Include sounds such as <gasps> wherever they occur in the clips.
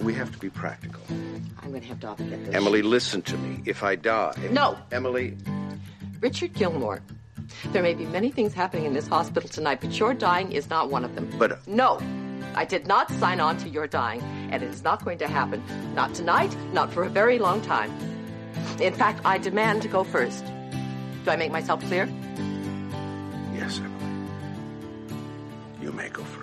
We have to be practical. I'm going to have to get this. Emily, listen to me. If I die. No. Emily. Richard Gilmore. There may be many things happening in this hospital tonight, but your dying is not one of them. But. Uh, no. I did not sign on to your dying, and it is not going to happen. Not tonight, not for a very long time. In fact, I demand to go first. Do I make myself clear? Yes, Emily. You may go first.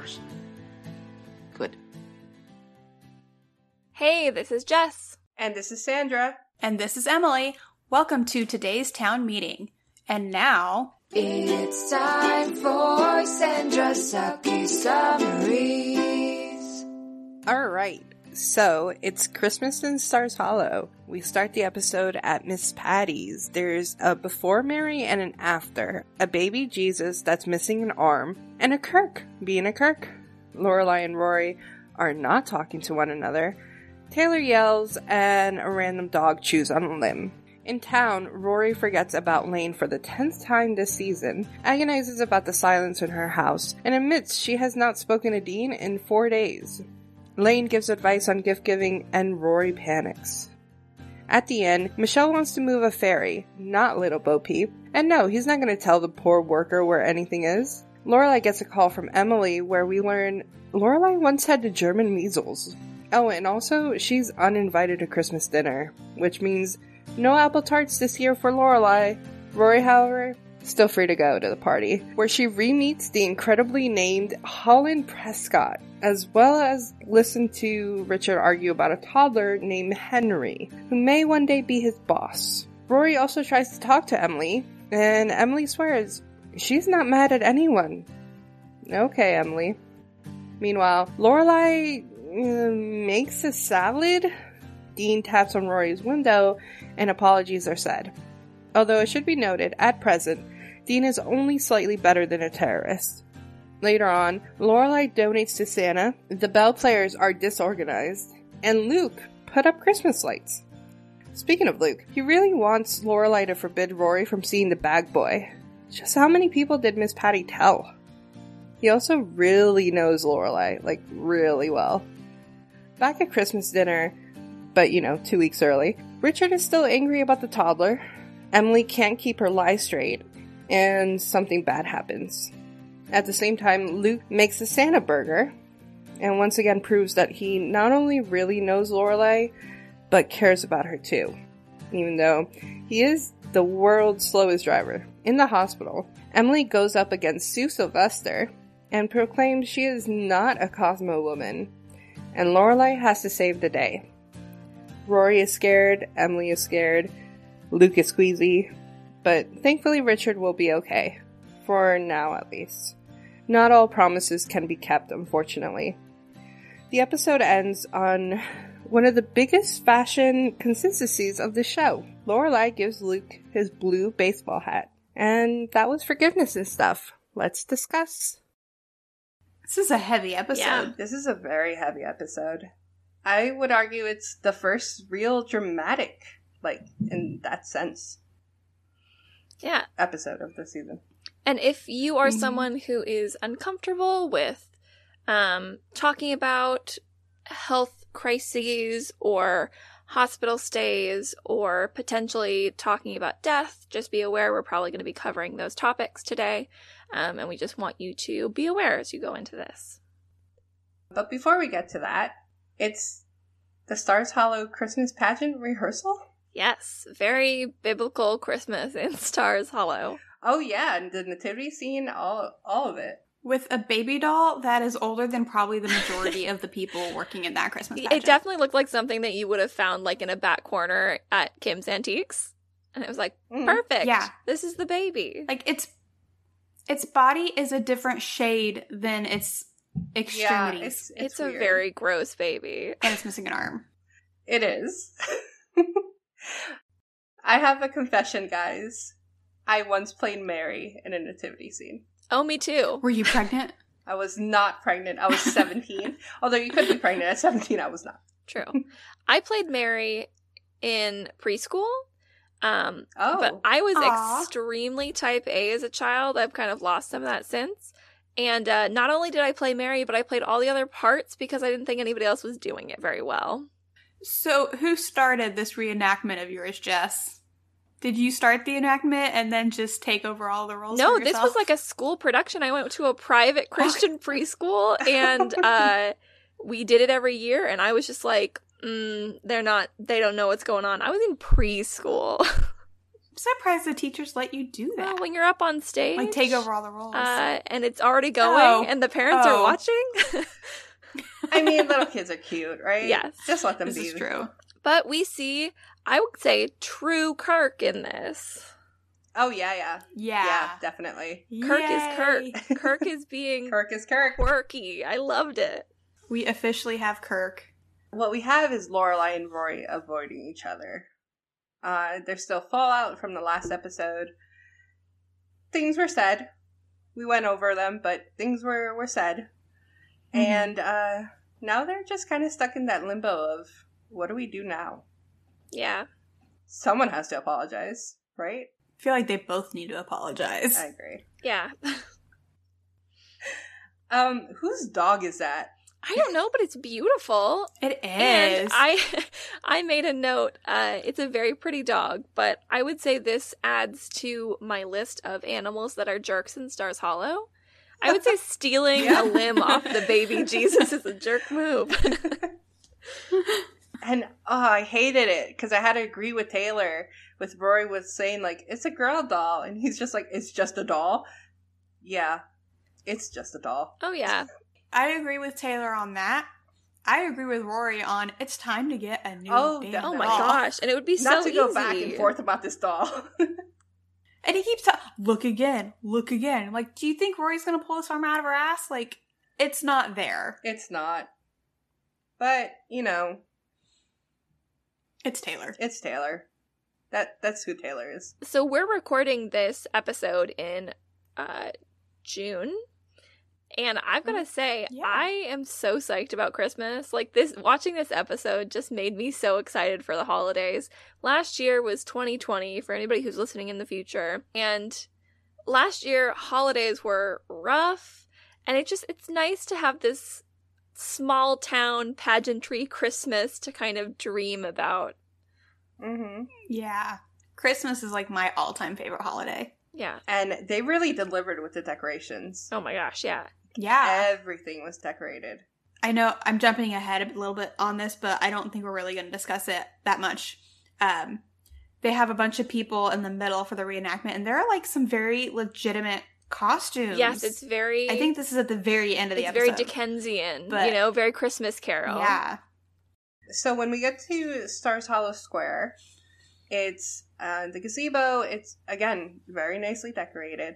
Hey, this is Jess. And this is Sandra. And this is Emily. Welcome to today's town meeting. And now. It's time for Sandra Saki Summaries. All right. So it's Christmas in Stars Hollow. We start the episode at Miss Patty's. There's a before Mary and an after. A baby Jesus that's missing an arm, and a Kirk being a Kirk. Lorelai and Rory are not talking to one another. Taylor yells, and a random dog chews on a limb. In town, Rory forgets about Lane for the tenth time this season, agonizes about the silence in her house, and admits she has not spoken to Dean in four days. Lane gives advice on gift giving, and Rory panics. At the end, Michel wants to move a fairy, not Little Bo Peep, and no, he's not going to tell the poor worker where anything is. Lorelai gets a call from Emily where we learn Lorelai once had the German measles. Oh, and also, she's uninvited to Christmas dinner, which means no apple tarts this year for Lorelai. Rory, however, still free to go to the party, where she re-meets the incredibly named Holland Prescott, as well as listen to Richard argue about a toddler named Henry, who may one day be his boss. Rory also tries to talk to Emily, and Emily swears she's not mad at anyone. Okay, Emily. Meanwhile, Lorelai Mm, makes a salad. Dean taps on Rory's window, and apologies are said. Although it should be noted, at present, Dean is only slightly better than a terrorist. Later on, Lorelai donates to Santa, the bell players are disorganized, and Luke put up Christmas lights. Speaking of Luke, he really wants Lorelai to forbid Rory from seeing the bag boy. Just how many people did Miss Patty tell? He also really knows Lorelai, like really well. Back at Christmas dinner, but you know, two weeks early, Richard is still angry about the toddler. Emily can't keep her lie straight, and something bad happens. At the same time, Luke makes a Santa burger, and once again proves that he not only really knows Lorelai, but cares about her too. Even though he is the world's slowest driver. In the hospital, Emily goes up against Sue Sylvester and proclaims she is not a Cosmo woman, and Lorelai has to save the day. Rory is scared, Emily is scared, Luke is squeezy, but thankfully Richard will be okay. For now, at least. Not all promises can be kept, unfortunately. The episode ends on one of the biggest fashion consistencies of the show. Lorelai gives Luke his blue baseball hat. And that was forgiveness and stuff. Let's discuss. This is a heavy episode. Yeah. This is a very heavy episode. I would argue it's the first real dramatic, like, in that sense, Yeah. episode of the season. And if you are Mhm. someone who is uncomfortable with um, talking about health crises or hospital stays or potentially talking about death, just be aware we're probably going to be covering those topics today. Um, and we just want you to be aware as you go into this. But before we get to that, it's the Stars Hollow Christmas pageant rehearsal? Yes, very biblical Christmas in <laughs> Stars Hollow. Oh yeah, and the nativity scene, all all of it. With a baby doll that is older than probably the majority of the people working in that Christmas pageant. It definitely looked like something that you would have found like in a back corner at Kim's Antiques. And it was like, Mm. perfect. Yeah. This is the baby. like its its body is a different shade than its extremities. it's It's, a very gross baby. and it's missing an arm. It is. <laughs> I have a confession, guys. I once played Mary in a nativity scene. Oh, me too. Were you pregnant? <laughs> I was not pregnant. I was <laughs> 17. Although you could be pregnant at 17, I was not. True. I played Mary in preschool. Um, Oh. but I was Aw. extremely type A as a child. I've kind of lost some of that since. And uh, not only did I play Mary, but I played all the other parts because I didn't think anybody else was doing it very well. So, who started this reenactment of yours, Jess? Did you start the enactment and then just take over all the roles? No, this was like a school production. I went to a private <laughs> Christian preschool and uh, we did it every year. And I was just like, mm, they're not, they don't know what's going on. I was in preschool. I'm surprised the teachers let you do that. well, when you're up on stage, like take over all the roles. uh, and it's already going, Oh. and the parents are Oh. watching. I mean, <laughs> little kids are cute, right? Yes. Just let them this be. is true. but we see, I would say, true Kirk in this. Oh, yeah, yeah. Yeah. Yeah, definitely. Kirk Yay. is Kirk. Kirk is <laughs> being Kirk is Kirk. quirky. I loved it. We officially have Kirk. What we have is Lorelai and Rory avoiding each other. Uh, there's still fallout from the last episode. Things were said. We went over them, but things were, were said. Mhm. And uh, now they're just kind of stuck in that limbo of what do we do now? Yeah. Someone has to apologize, right? I feel like they both need to apologize. I agree. Yeah. <laughs> <laughs> Um, whose dog is that? I don't know, but it's beautiful. It is. And I <laughs> I made a note. Uh, it's a very pretty dog, but I would say this adds to my list of animals that are jerks in Stars Hollow. I would say <laughs> stealing Yeah. a limb off the baby <laughs> Jesus is a jerk move. And oh, I hated it because I had to agree with Taylor. With Rory was saying like it's a girl doll, and he's just like it's just a doll. Yeah, it's just a doll. oh yeah. I agree with Taylor on that. I agree with Rory on it's time to get a new Oh, damn definitely. Oh my gosh, and it would be Not so to go easy. back and forth about this doll. <laughs> And he keeps telling, look again, look again. I'm like, do you think Rory's gonna pull his arm out of her ass? Like, it's not there. it's not, but you know, It's Taylor. it's Taylor. That that's who Taylor is. So we're recording this episode in uh June. And I've got to say, Yeah. I am so psyched about Christmas. Like this watching this episode just made me so excited for the holidays. Last year was 2020 for anybody who's listening in the future. And last year holidays were rough, and it just it's nice to have this small town pageantry Christmas to kind of dream about. Mm-hmm. Yeah. Christmas is like my all time favorite holiday. Yeah. And they really delivered with the decorations. Oh my gosh, yeah. Yeah. Everything was decorated. I know I'm jumping ahead a little bit on this, but I don't think we're really going to discuss it that much. Um, they have a bunch of people in the middle for the reenactment, and there are like some very legitimate costumes. Yes, it's very I think this is at the very end of the it's episode. very Dickensian, But- you know, very Christmas Carol. Yeah. So when we get to Stars Hollow Square, it's uh, the gazebo. It's again very nicely decorated.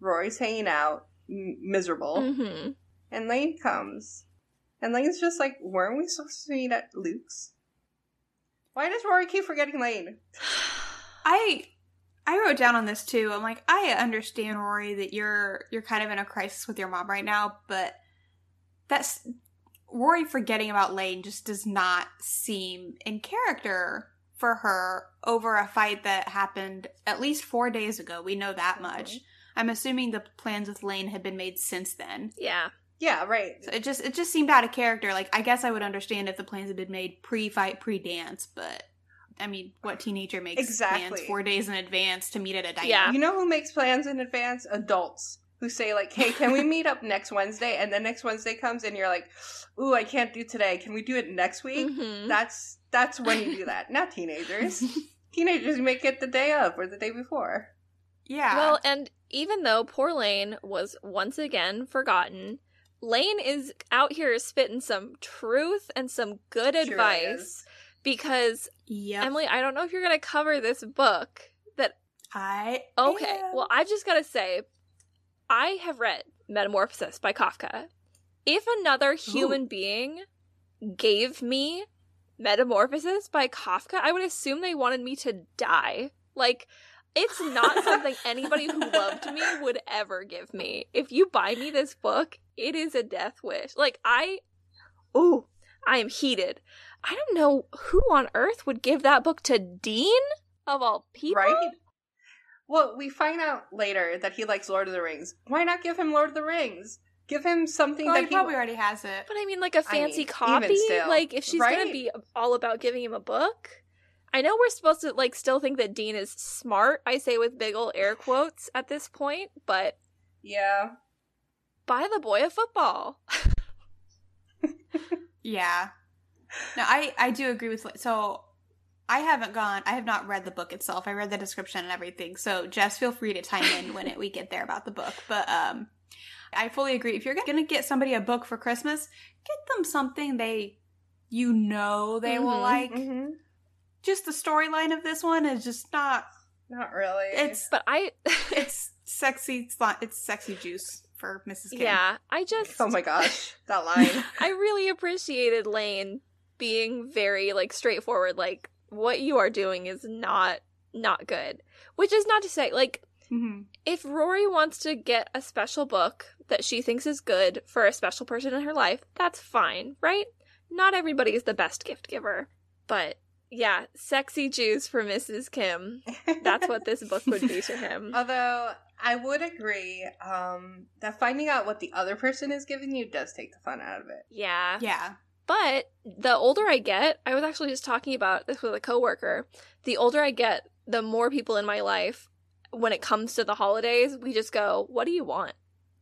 Rory's hanging out, m- miserable, hmm and Lane comes, and Lane's just like, "Weren't we supposed to meet at Luke's? Why does Rory keep forgetting Lane?" <sighs> I I wrote down on this too. I'm like, I understand, Rory, that you're you're kind of in a crisis with your mom right now, but that's Rory forgetting about Lane just does not seem in character for her over a fight that happened at least four days ago. We know that much. I'm assuming the plans with Lane had been made since then. Yeah. Yeah, right. So it just it just seemed out of character. Like I guess I would understand if the plans had been made pre-fight, pre-dance, but I mean, what teenager makes Exactly. plans four days in advance to meet at a diner? Yeah. You know who makes plans in advance? Adults who say like, "Hey, can we <laughs> meet up next Wednesday?" And then next Wednesday comes, and you're like, "Ooh, I can't do today. Can we do it next week?" Mhm. That's that's when you do that. Not teenagers. <laughs> teenagers make it the day of or the day before. Yeah. Well, and even though poor Lane was once again forgotten, Lane is out here spitting some truth and some good Sure advice because yep. Emily, I don't know if you're going to cover this book that I Okay, am. well, I've just got to say, I have read Metamorphosis by Kafka. If another human being gave me Metamorphosis by Kafka, I would assume they wanted me to die. Like, it's not something anybody who loved me would ever give me. If you buy me this book, it is a death wish. Like, I. Ooh, I am heated. I don't know who on earth would give that book to Dean, of all people. Right? Well, we find out later that he likes Lord of the Rings. Why not give him Lord of the Rings? Give him something Well, that he probably already has it. But I mean, like a fancy mean, copy. still, like, if she's gonna be all about giving him a book, I know we're supposed to like still think that Dean is smart. I say with big ol' air quotes at this point, but Yeah. buy the boy a football. <laughs> Yeah. No, I I do agree with so I haven't gone I have not read the book itself. I read the description and everything. So Jess, feel free to chime in when it, we get there about the book. But um I fully agree. If you're gonna get somebody a book for Christmas, get them something they you know they will Mhm, like. Mm-hmm. Just the storyline of this one is just not Not really. it's But I, <laughs> it's sexy sli- it's sexy juice for Mrs. Kim. yeah, I just, Oh my gosh, that line. <laughs> I really appreciated Lane being very like straightforward. Like, what you are doing is not not good. Which is not to say, like, hmm if Rory wants to get a special book that she thinks is good for a special person in her life, that's fine, right? Not everybody is the best gift giver. But yeah, sexy juice for Mrs. Kim. That's what this book would be to him. <laughs> Although I would agree um, that finding out what the other person is giving you does take the fun out of it. Yeah. Yeah. But the older I get, I was actually just talking about this with a coworker. The older I get, the more people in my life, when it comes to the holidays, we just go, "What do you want?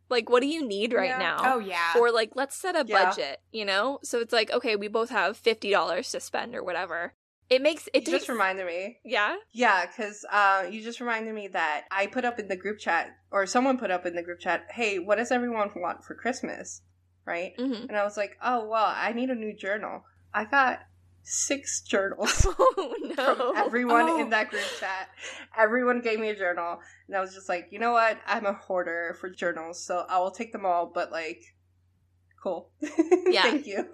Like, what do you need right Yeah. now?" Oh yeah. or like let's set a Yeah. budget you know so it's like okay we both have $50 to spend or whatever it makes it takes just reminded me. yeah Yeah, because uh, you just reminded me that I put up in the group chat, or someone put up in the group chat, hey, what does everyone want for Christmas? Right? hmm And I was like, oh, well, I need a new journal. I got six <laughs> journals <laughs> oh no from everyone Oh. in that group chat. Everyone gave me a journal. And I was just like, you know what? I'm a hoarder for journals, so I will take them all, but like, cool. <laughs> Yeah. Thank you.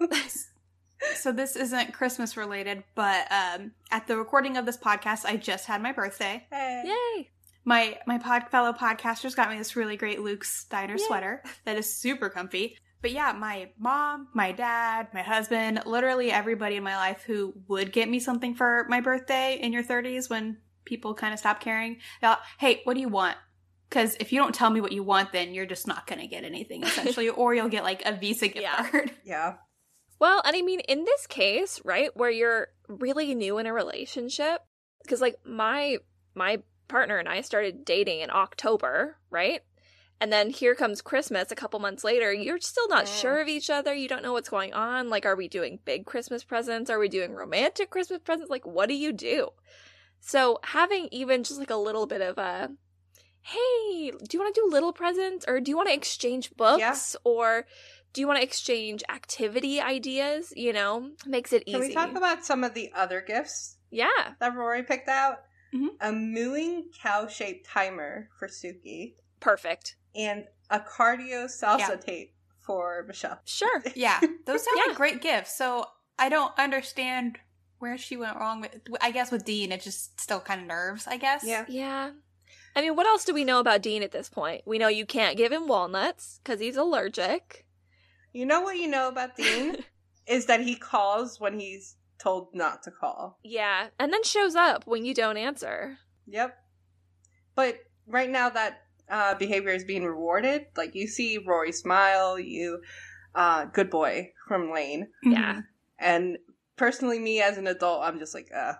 So this isn't Christmas related, but um, at the recording of this podcast, I just had my birthday. Hey. yay My my pod, fellow podcasters got me this really great Luke's Diner Yay. sweater that is super comfy. But yeah, my mom, my dad, my husband, literally everybody in my life who would get me something for my birthday in your 30s when people kind of stop caring. They'll, hey, what do you want? Because if you don't tell me what you want, then you're just not going to get anything <laughs> essentially, or you'll get like a Visa gift Yeah. card. Yeah. Well and i mean in this case right where you're really new in a relationship because like my my partner and i started dating in october right? And then here comes christmas a couple months later you're still not Mm. sure of each other you don't know what's going on like are we doing big christmas presents? Are we doing romantic christmas presents? Like what do you do? So having even just like a little bit of a hey do you want to do little presents? Or do you want to exchange books? Or do you want to exchange activity ideas you know makes it easy Can we talk about some of the other gifts yeah that Rory picked out? Mhm. A mooing cow shaped timer for Sookie perfect and a cardio salsa Yeah. tape for Michel. sure <laughs> Yeah, those sound Yeah. like great gifts. So I don't understand where she went wrong with. I guess with Dean, it just still kind of nerves. I guess. Yeah. yeah i mean what else do we know about dean at this point we know you can't give him walnuts because he's allergic You know what you know about Dean? <laughs> is that he calls when he's told not to call. yeah and then shows up when you don't answer Yep. But right now that uh, behavior is being rewarded. Like you see Rory smile, you uh, good boy from Lane. Yeah And personally me as an adult, I'm just like, uh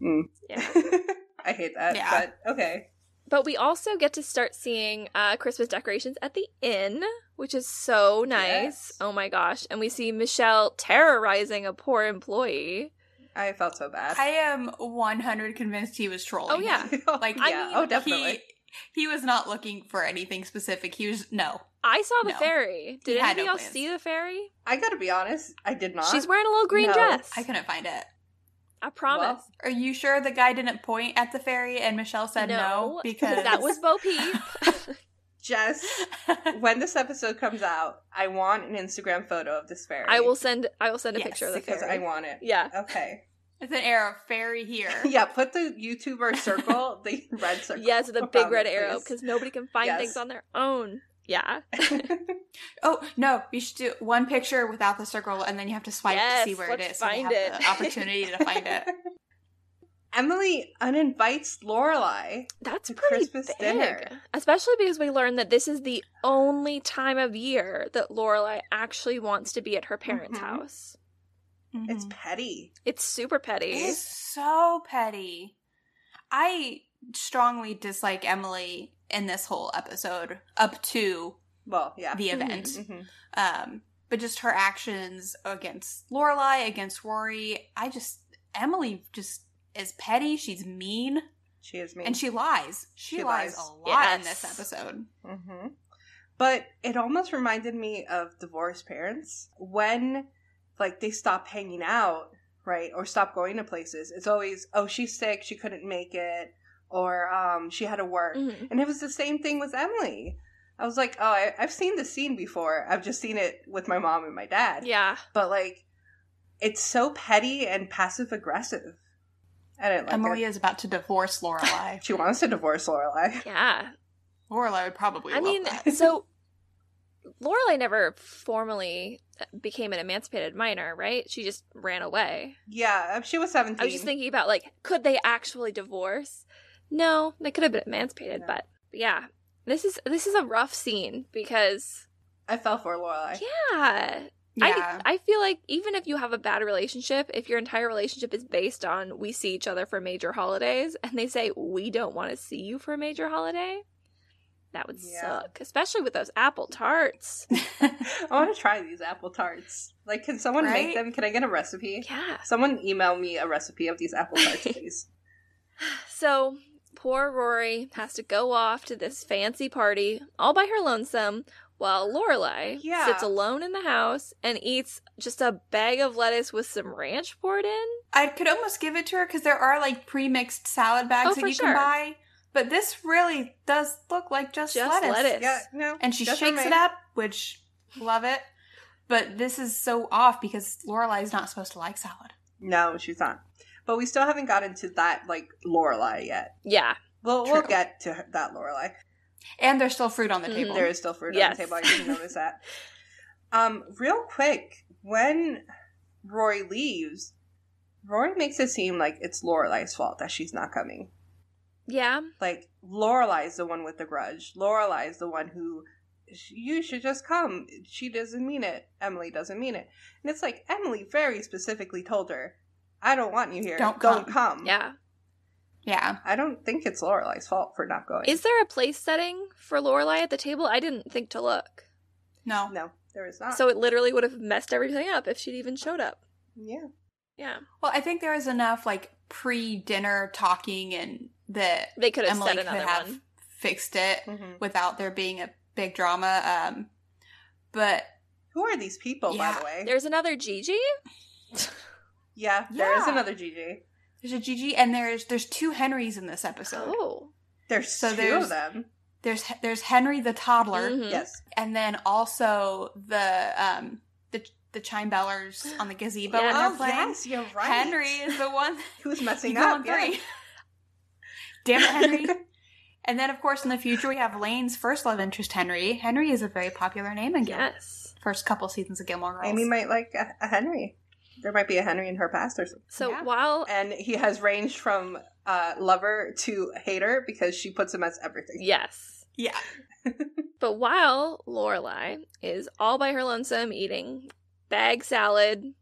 mm. yeah <laughs> I hate that. Yeah. But okay. But we also get to start seeing uh, Christmas decorations at the inn, which is so nice. Yes. Oh my gosh. And we see Michel terrorizing a poor employee. I felt so bad. I am 100 convinced he was trolling. Oh, yeah. <laughs> Like, <laughs> yeah. I mean, oh, definitely. He, he was not looking for anything specific. He was no. I saw the No. fairy. Did He had anybody no else plans. see the fairy? I gotta be honest, I did not. She's wearing a little green No. dress. I couldn't find it. I promise. Are you sure the guy didn't point at the fairy and Michel said no? because that was Bo Peep. <laughs> Jess, when this episode comes out, I want an Instagram photo of this fairy. I will send. I will send a Yes, picture of the because fairy. I want it. Yeah. Okay. It's an arrow fairy here. <laughs> Yeah, put the YouTuber circle, the <laughs> red circle. Yes, with a big red arrow because nobody can find Yes. things on their own. Yeah. <laughs> Oh no, you should do one picture without the circle, and then you have to swipe Yes, to see where it let's is. so they find have it. the opportunity to find it. <laughs> Emily uninvites Lorelai. That's To pretty Christmas big. dinner. Especially because we learned that this is the only time of year that Lorelai actually wants to be at her parents' Mhm. house. It's Mhm. petty. It's super petty. It is so petty. I strongly dislike Emily in this whole episode up to Well, yeah. the Mhm. event. Mhm. Um, but just her actions against Lorelai, against Rory, I just Emily just is petty. She's mean, She is mean. and she lies. She, She lies. lies. a lot in this episode. hmm But it almost reminded me of divorced parents when, like, they stop hanging out, right, or stop going to places. It's always, oh, she's sick, she couldn't make it, or um, she had to work, Mhm. and it was the same thing with Emily. I was like, oh, I, I've seen this scene before. I've just seen it with my mom and my dad. Yeah. But like, it's so petty and passive aggressive. I didn't like Emily it. is about to divorce Lorelai. <laughs> She wants to divorce Lorelai. <laughs> Yeah. Lorelai would probably. I love mean, that. so <laughs> Lorelai never formally became an emancipated minor, right? She just ran away. Yeah, she was seventeen. I was just thinking about like, could they actually divorce? No, they could have been emancipated, but yeah, this is this is a rough scene because I fell for Lorelai. yeah, yeah. I I feel like even if you have a bad relationship, if your entire relationship is based on we see each other for major holidays, and they say we don't want to see you for a major holiday, that would Yeah. suck, especially with those apple tarts. <laughs> I want to try these apple tarts. Like, can someone Right? make them? Can I get a recipe? Yeah. Someone email me a recipe of these apple tarts, <laughs> please. So poor Rory has to go off to this fancy party all by her lonesome while Lorelai Yeah. sits alone in the house and eats just a bag of lettuce with some ranch poured in. I could almost give it to her because there are like pre-mixed salad bags Oh, that you sure. can buy. But this really does look like just, Just lettuce. lettuce. yeah, no. And she just shakes it up, which love it. But this is so off because Lorelai is not supposed to like salad. No, she's not. But we still haven't gotten to that like Lorelai yet. Yeah. We'll we'll get to that Lorelai. And there's still fruit on the Mhm. table. There is still fruit Yes. on the table. I didn't notice that. <laughs> Um, real quick, when Rory leaves, Rory makes it seem like it's Lorelai's fault that she's not coming. Yeah. Like Lorelai's the one with the grudge. Lorelai's the one who you should just come. She doesn't mean it. Emily doesn't mean it. And it's like Emily very specifically told her, "I don't want you here. Don't Don't come." come." Yeah. yeah. I don't think it's Lorelai's fault for not going. Is there a place setting for Lorelai at the table? I didn't think to look. No. no, there is not. So it literally would have messed everything up if she'd even showed up. yeah, Yeah. Well, I think there was enough like pre-dinner talking and that They could have Emily said could have one. fixed it Mhm. without there being a big drama. Um, but who are these people, by the way? There's another Gigi? <laughs> yeah, there is Yeah. another Gigi. there's a Gigi and there's there's two Henrys in this episode. Oh. There's So two there's- of them. There's there's Henry the toddler, Mhm. Yes. and then also the um the the chime bellers on the gazebo when they're Oh playing. yes, you're right. Henry is the one <laughs> who's messing <laughs> up. on yeah. three. <laughs> Damn it, Henry. and then, of course, in the future, we have Lane's first love interest, Henry. Henry is a very popular name in Gilmore. Yes. First couple seasons of Gilmore Girls. Amy might like a, a Henry. There might be a Henry in her past or something. So Yeah. while And he has ranged from uh, lover to hater because she puts him as everything. yes, yeah. <laughs> but while Lorelai is all by her lonesome eating bag salad,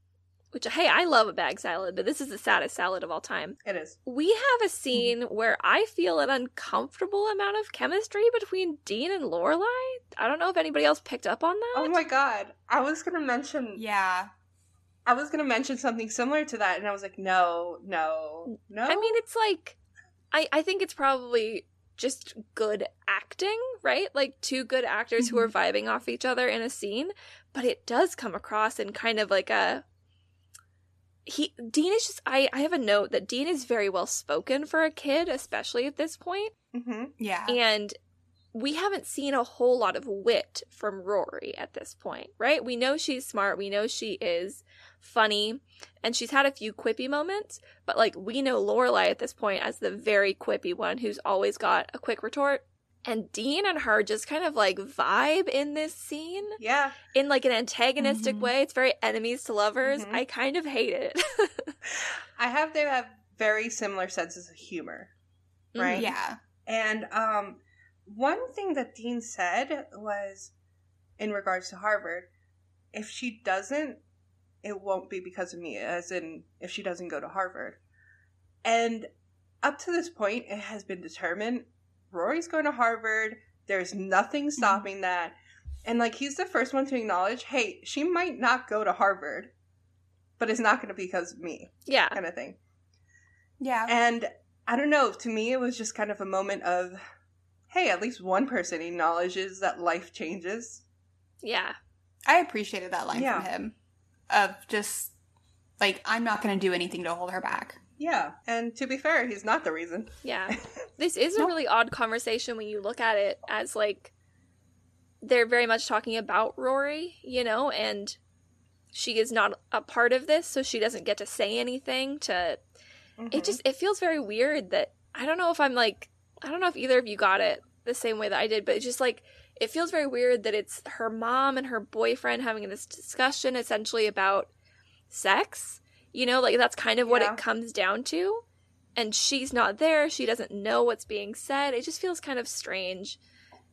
which hey, I love a bag salad, but this is the saddest salad of all time. It is. We have a scene where I feel an uncomfortable amount of chemistry between Dean and Lorelai. I don't know if anybody else picked up on that. Oh my god. I was gonna mention Yeah. I was gonna mention something similar to that and I was like, no, no, no. I mean, it's like, I, I think it's probably just good acting, right? Like two good actors who are vibing off each other in a scene, but it does come across in kind of like a. He Dean is just I I have a note that Dean is very well spoken for a kid, especially at this point, hmm Yeah. and we haven't seen a whole lot of wit from Rory at this point, right? We know she's smart, we know she is funny, and she's had a few quippy moments, but like we know Lorelai at this point as the very quippy one who's always got a quick retort. And Dean and her just kind of like vibe in this scene Yeah. in like an antagonistic Mhm. way. It's very enemies to lovers. Mhm. I kind of hate it. <laughs> I have they have very similar senses of humor. Mhm. Right? Yeah. And um one thing that Dean said was in regards to Harvard, if she doesn't, it won't be because of me, as in if she doesn't go to Harvard. And up to this point, it has been determined Rory's going to Harvard. There's nothing mm-hmm. stopping that. And like he's the first one to acknowledge, hey, she might not go to Harvard, but it's not going to be because of me, yeah. kind of thing. Yeah. And I don't know, to me, it was just kind of a moment of, hey, at least one person acknowledges that life changes. Yeah. I appreciated that line Yeah. from him of just like I'm not going to do anything to hold her back. Yeah. And to be fair, he's not the reason. Yeah. <laughs> This is a really odd conversation when you look at it as like they're very much talking about Rory, you know, and she is not a part of this, so she doesn't get to say anything to Mm-hmm. it just it feels very weird that I don't know if I'm like I don't know if either of you got it the same way that I did, but it's just like it feels very weird that it's her mom and her boyfriend having this discussion essentially about sex. You know, like that's kind of what Yeah. it comes down to. And she's not there, she doesn't know what's being said. It just feels kind of strange.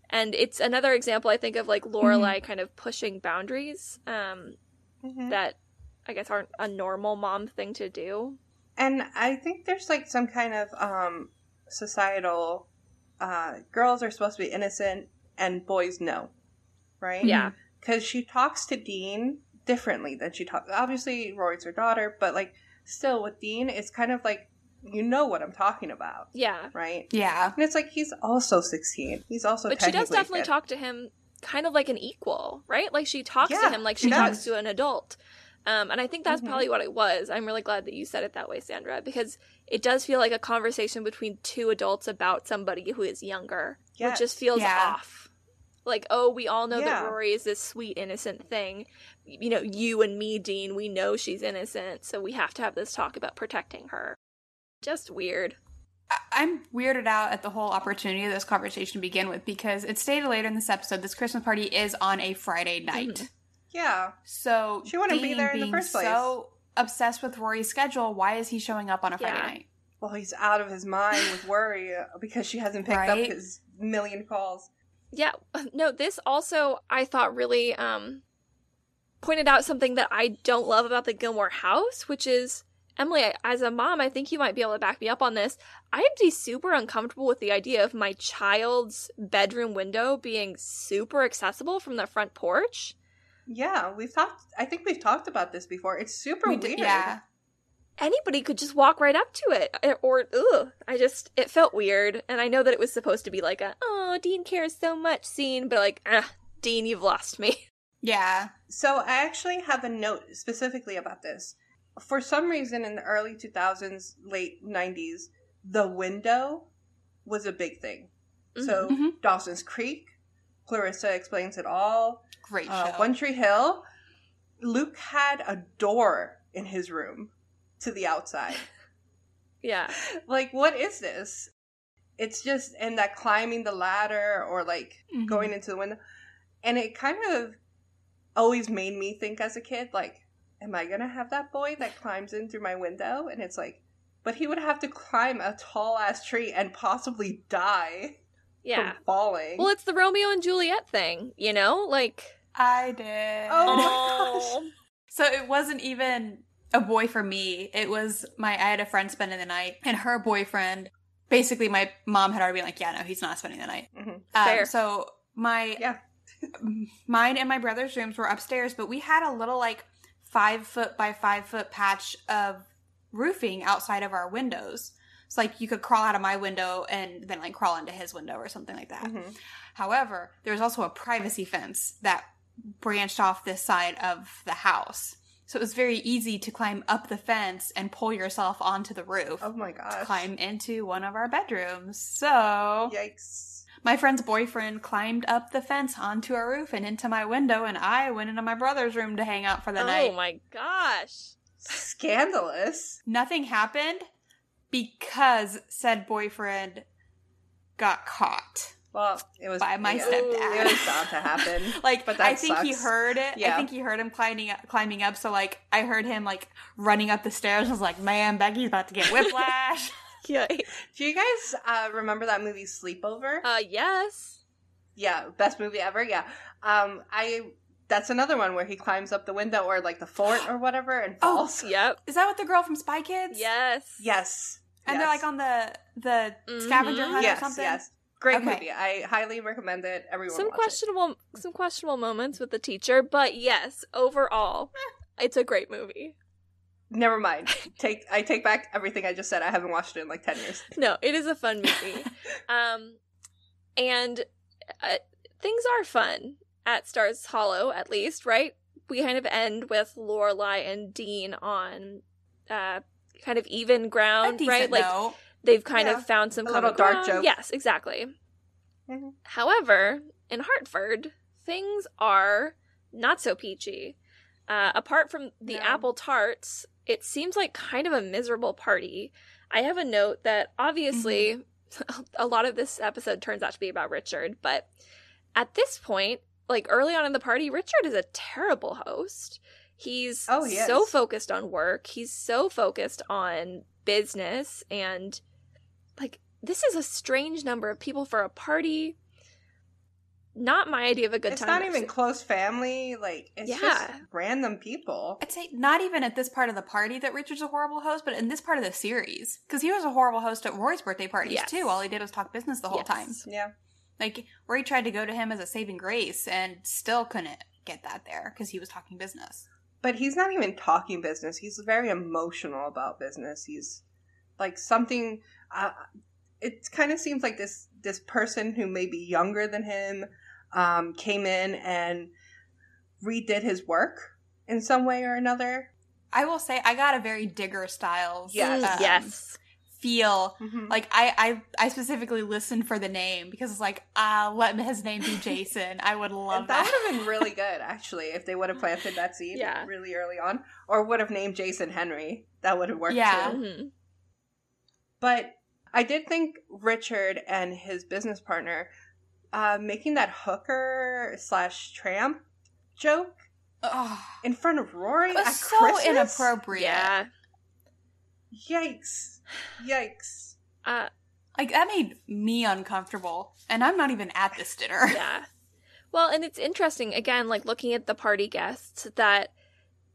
And it's another example I think of like Lorelai kind of pushing boundaries um Mhm. that I guess aren't a normal mom thing to do. And I think there's like some kind of um, societal uh, girls are supposed to be innocent and boys no, right? Yeah. Because she talks to Dean differently than she talks. Obviously, Rory's her daughter, but like still with Dean, it's kind of like you know what I'm talking about, Yeah. right? Yeah. And it's like he's also 16. He's also but she does definitely kid. talk to him kind of like an equal, right? Like she talks Yeah, to him like she she talks to an adult. Um, and I think that's Mhm. probably what it was. I'm really glad that you said it that way, Sandra, because it does feel like a conversation between two adults about somebody who is younger, which Yes. just feels Yeah. off. Like, oh, we all know Yeah. that Rory is this sweet, innocent thing. You know, you and me, Dean, we know she's innocent, so we have to have this talk about protecting her. Just weird. I- I'm weirded out at the whole opportunity of this conversation to begin with because it's stated later in this episode this Christmas party is on a Friday night. Mhm. Yeah. So She wouldn't be Dean there in the being first place. So obsessed with Rory's schedule, why is he showing up on a Friday Yeah. night? Well, he's out of his mind with worry uh, because she hasn't picked up his million calls. Yeah, <laughs> no, this also I thought really um pointed out something that I don't love about the Gilmore house, which is Emily, as a mom, I think you might be able to back me up on this. I'd be super uncomfortable with the idea of my child's bedroom window being super accessible from the front porch. Yeah, we've talked. I think we've talked about this before. It's super We weird. yeah. Anybody could just walk right up to it, eh, or ugh, I just it felt weird. And I know that it was supposed to be like a oh Dean cares so much scene, but like ah Dean, you've lost me. <laughs> Yeah. So I actually have a note specifically about this. For some reason, in the early 2000s, late 90s, the window was a big thing. So Mhm. Dawson's Creek, Clarissa explains it all. Great Uh, show. One Tree Hill. Luke had a door in his room to the outside. <laughs> Yeah. like, what is this? It's just and that climbing the ladder or like Mhm. going into the window, and it kind of always made me think as a kid, like, am I gonna have that boy that climbs in through my window? And it's like, but he would have to climb a tall ass tree and possibly die Yeah. from falling. Well, it's the Romeo and Juliet thing, you know? Like, I did. Oh my gosh. So it wasn't even a boy for me. It was my I had a friend spending the night and her boyfriend basically my mom had already been like, Yeah, no, he's not spending the night. Mhm. Um, so my Yeah. <laughs> mine and my brother's rooms were upstairs, but we had a little like five foot by five foot patch of roofing outside of our windows. So like you could crawl out of my window and then like crawl into his window or something like that. Mhm. However, there was also a privacy fence that branched off this side of the house. So it was very easy to climb up the fence and pull yourself onto the roof Oh my to gosh. climb into one of our bedrooms. So Yikes. My friend's boyfriend climbed up the fence onto a roof and into my window, and I went into my brother's room to hang out for the oh night. Oh my gosh. Scandalous. Nothing happened because said boyfriend got caught. Well, it was By my yeah, stepdad. It was bound to happen. <laughs> Like but that I think he heard it. I think he heard him climbing up, climbing up. So like I heard him like running up the stairs. I was like, man, Becky's about to get whiplash. <laughs> <laughs> Yeah. Do you guys uh, remember that movie Sleepover? Uh, yes. yeah, best movie ever. Yeah. Um, I. That's another one where he climbs up the window or like the fort or whatever and <gasps> Oh, falls. Yep. Is that what the girl from Spy Kids? Yes. Yes. And they're like on the the Mhm. scavenger hunt yes, or something. yes. Great Okay. movie. I highly recommend it. Everyone some watch it. questionable some questionable moments with the teacher, but yes, overall, <laughs> it's a great movie. Never mind. <laughs> Take I take back everything I just said. I haven't watched it in like ten years. <laughs> No, it is a fun movie. um, and uh, things are fun at Stars Hollow, at least, right? We kind of end with Lorelai and Dean on uh, kind of even ground, right? Like note. They've kind Yeah. of found some A little dark ground. joke. Yes, exactly. Mhm. However, in Hartford, things are not so peachy. Uh, apart from the No. apple tarts, it seems like kind of a miserable party. I have a note that obviously <laughs> a lot of this episode turns out to be about Richard, but at this point, like early on in the party, Richard is a terrible host. He's Oh, he so is. focused on work. He's so focused on business and like this is a strange number of people for a party. Not my idea of a good it's time. not even close family. Like it's just random people. I'd say not even at this part of the party that Richard's a horrible host, but in this part of the series. Because he was a horrible host at Rory's birthday parties Yes. too. All he did was talk business the whole Yes. time. Yeah. Like Rory tried to go to him as a saving grace and still couldn't get that there because he was talking business. But he's not even talking business. He's very emotional about business. He's like something. Uh, it kind of seems like this this person who may be younger than him um, came in and redid his work in some way or another. I will say I got a very Digger Stiles Yes. Um, yes. Feel. Mhm. Like I, I I specifically listened for the name because it's like ah let his name be Jason. I would love that that. would have been really <laughs> good, actually, if they would have planted that <laughs> seed Yeah. really early on, or would have named Jason Henry. That would have worked Yeah. too. Mhm. But I did think Richard and his business partner uh, making that hooker slash tramp joke Ugh. in front of Rory It at was so Christmas? inappropriate. Yeah. Yikes! Yikes! Uh, Like that made me uncomfortable, and I'm not even at this dinner. <laughs> yeah. Well, and it's interesting again, like looking at the party guests, that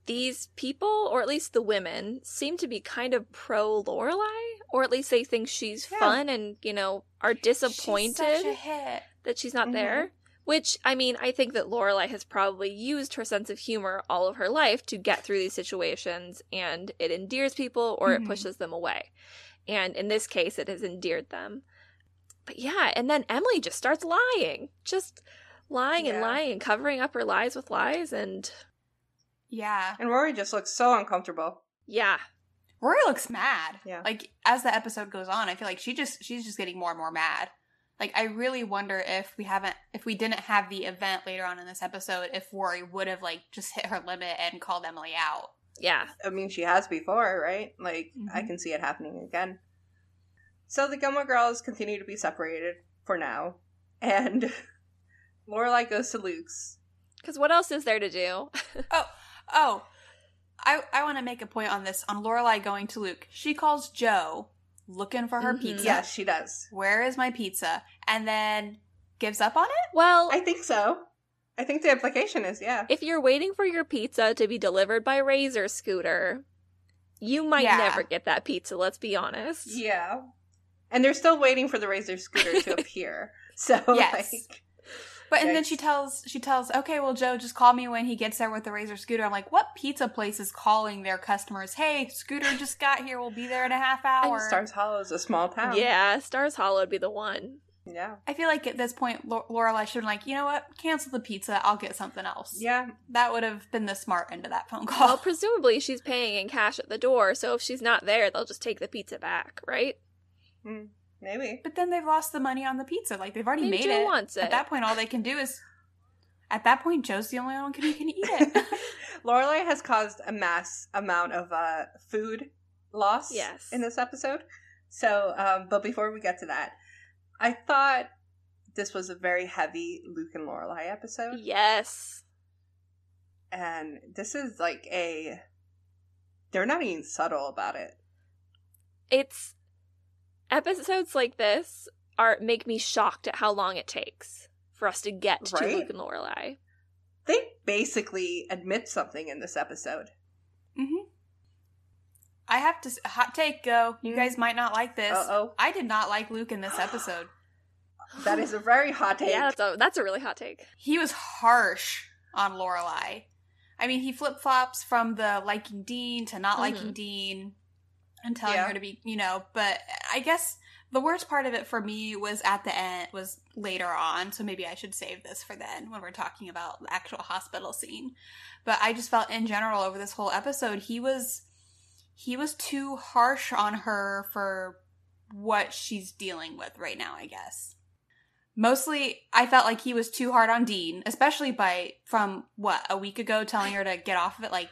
these people, or at least the women, seem to be kind of pro Lorelai, or at least they think she's Yeah. fun, and you know are disappointed She's such a hit. that she's not Mhm. there. Which I mean, I think that Lorelai has probably used her sense of humor all of her life to get through these situations, and it endears people or Mhm. it pushes them away. And in this case, it has endeared them. But yeah, and then Emily just starts lying, just lying and lying and covering up her lies with lies, and Yeah. And Rory just looks so uncomfortable. yeah, Rory looks mad. Yeah. Like as the episode goes on, I feel like she just she's just getting more and more mad. Like I really wonder if we haven't if we didn't have the event later on in this episode, if Rory would have like just hit her limit and called Emily out. yeah, I mean, she has before, right? Like, I Mhm. can see it happening again. So the Gilmore Girls continue to be separated for now, and <laughs> Lorelai goes to Luke's. because what else is there to do? <laughs> Oh, oh. I I want to make a point on this on Lorelai going to Luke. She calls Joe looking for her Mhm. pizza. Yes, she does. Where is my pizza? And then gives up on it? well, I think so. I think the implication is, yeah. if you're waiting for your pizza to be delivered by Razor Scooter, you might Yeah. never get that pizza. Let's be honest. Yeah. And they're still waiting for the Razor scooter to <laughs> appear. So, Yes. like, But and then she tells she tells, okay, well Joe, just call me when he gets there with the razor scooter. I'm like, what pizza place is calling their customers? Hey, scooter just got here. We'll be there in a half hour. Stars Hollow is a small town. Yeah, Stars Hollow would be the one. Yeah. I feel like at this point, Lo- Lorelai should have been like, you know what? Cancel the pizza. I'll get something else. Yeah. that would have been the smart end of that phone call. Well, <laughs> presumably she's paying in cash at the door, so if she's not there, they'll just take the pizza back, right? Mm. Maybe. But then they've lost the money on the pizza. Like they've already Maybe made Joe it. wants it. At that point, all they can do is. At that point, Joe's the only one who can eat it. <laughs> <laughs> Lorelai has caused a mass amount of uh, food loss Yes. in this episode. So, um, but before we get to that, I thought this was a very heavy Luke and Lorelai episode, Yes. and this is like a. They're not even subtle about it. It's episodes like this are make me shocked at how long it takes for us to get to Luke and Lorelai. They basically admit something in this episode. I have to hot take go. You guys might not like this. Uh-oh. I did not like Luke in this episode. That is a very hot take. Yeah, that's a that's a really hot take. He was harsh on Lorelai. I mean, he flip flops from the liking Dean to not liking Mhm. Dean and telling Yeah. her to be, you know. But I guess the worst part of it for me was at the end, was later on. So maybe I should save this for then when we're talking about the actual hospital scene. But I just felt in general over this whole episode, he was he was too harsh on her for what she's dealing with right now. I guess mostly i felt like he was too hard on dean especially by from what a week ago telling her to get off of it like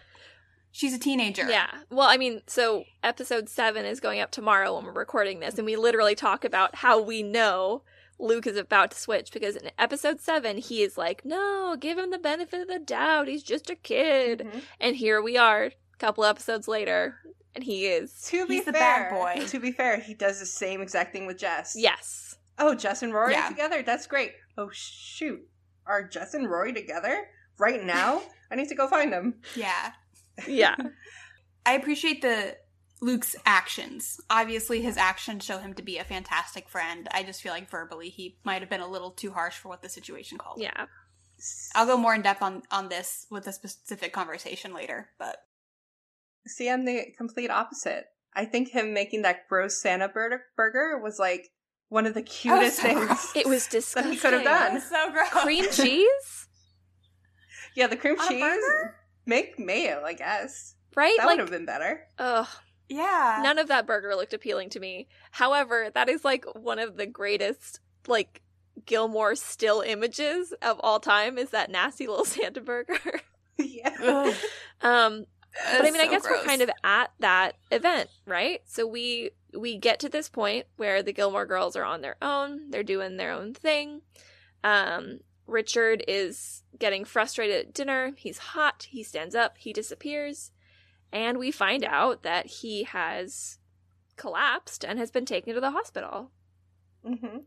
she's a teenager Yeah. Well, I mean, so episode seven is going up tomorrow when we're recording this, and we literally talk about how we know Luke is about to switch because in episode seven he is like, "No, give him the benefit of the doubt. He's just a kid," Mhm. and here we are, a couple episodes later, and he is. To be He's the bad boy. To be fair, he does the same exact thing with Jess. Yes. Oh, Jess and Rory Yeah. together? That's great. Oh, shoot. Are Jess and Rory together right now? I need to go find them. yeah <laughs> Yeah. i appreciate the luke's actions obviously his actions show him to be a fantastic friend i just feel like verbally he might have been a little too harsh for what the situation called yeah. i'll go more in depth on on this with a specific conversation later but See, I'm the complete opposite. I think him making that gross Santa bur- burger was like one of the cutest so things gross. It was <laughs> that disgusting. he could have done. So gross Cream cheese, <laughs> Yeah, the cream On cheese. burger? Make mayo, I guess. right? That like, would have been better. ugh. yeah None of that burger looked appealing to me. However, that is like one of the greatest like Gilmore still images of all time is that nasty little <laughs> Santa burger. yeah. Ugh. um but I That's mean I so guess we're kind of at that event, right? So we we get to this point where the Gilmore girls are on their own, they're doing their own thing. Um Richard is getting frustrated at dinner. He's hot. He stands up. He disappears. And we find out that he has collapsed and has been taken to the hospital. hmm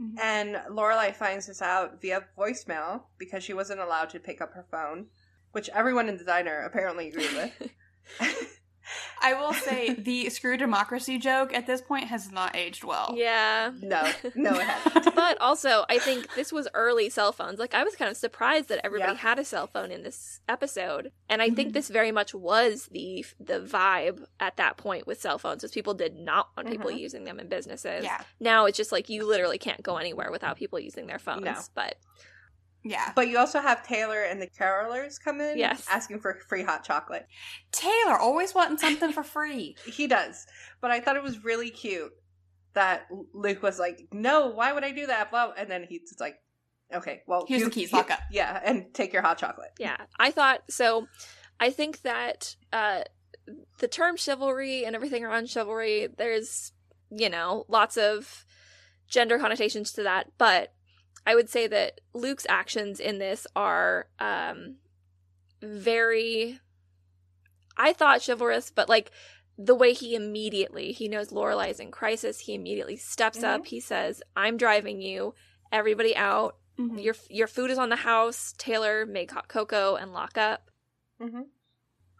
Mhm. And Lorelai finds this out via voicemail because she wasn't allowed to pick up her phone, which everyone in the diner apparently agreed with. <laughs> I will say the screw democracy joke at this point has not aged well. Yeah. no, no, it hasn't. <laughs> But also, I think this was early cell phones. Like, I was kind of surprised that everybody Yeah. had a cell phone in this episode, and I think Mhm. this very much was the the vibe at that point with cell phones, was people did not want people Mhm. using them in businesses. Yeah. Now it's just like you literally can't go anywhere without people using their phones. No. But Yeah. But you also have Taylor and the carolers come in Yes. asking for free hot chocolate. Taylor always wanting something for free. <laughs> He does. But I thought it was really cute that Luke was like, no, why would I do that? Blah. And then he's like, okay, well, Here's you- the keys, lock up. Yeah, and take your hot chocolate. yeah, I thought so. I think that uh, the term chivalry and everything around chivalry, there's you know lots of gender connotations to that, but I would say that Luke's actions in this are um, very. I thought chivalrous, but like the way he immediately he knows Lorelai's in crisis, he immediately steps Mhm. up. He says, "I'm driving you. Everybody out. Mhm. Your your food is on the house. Taylor, make hot cocoa and lock up." hmm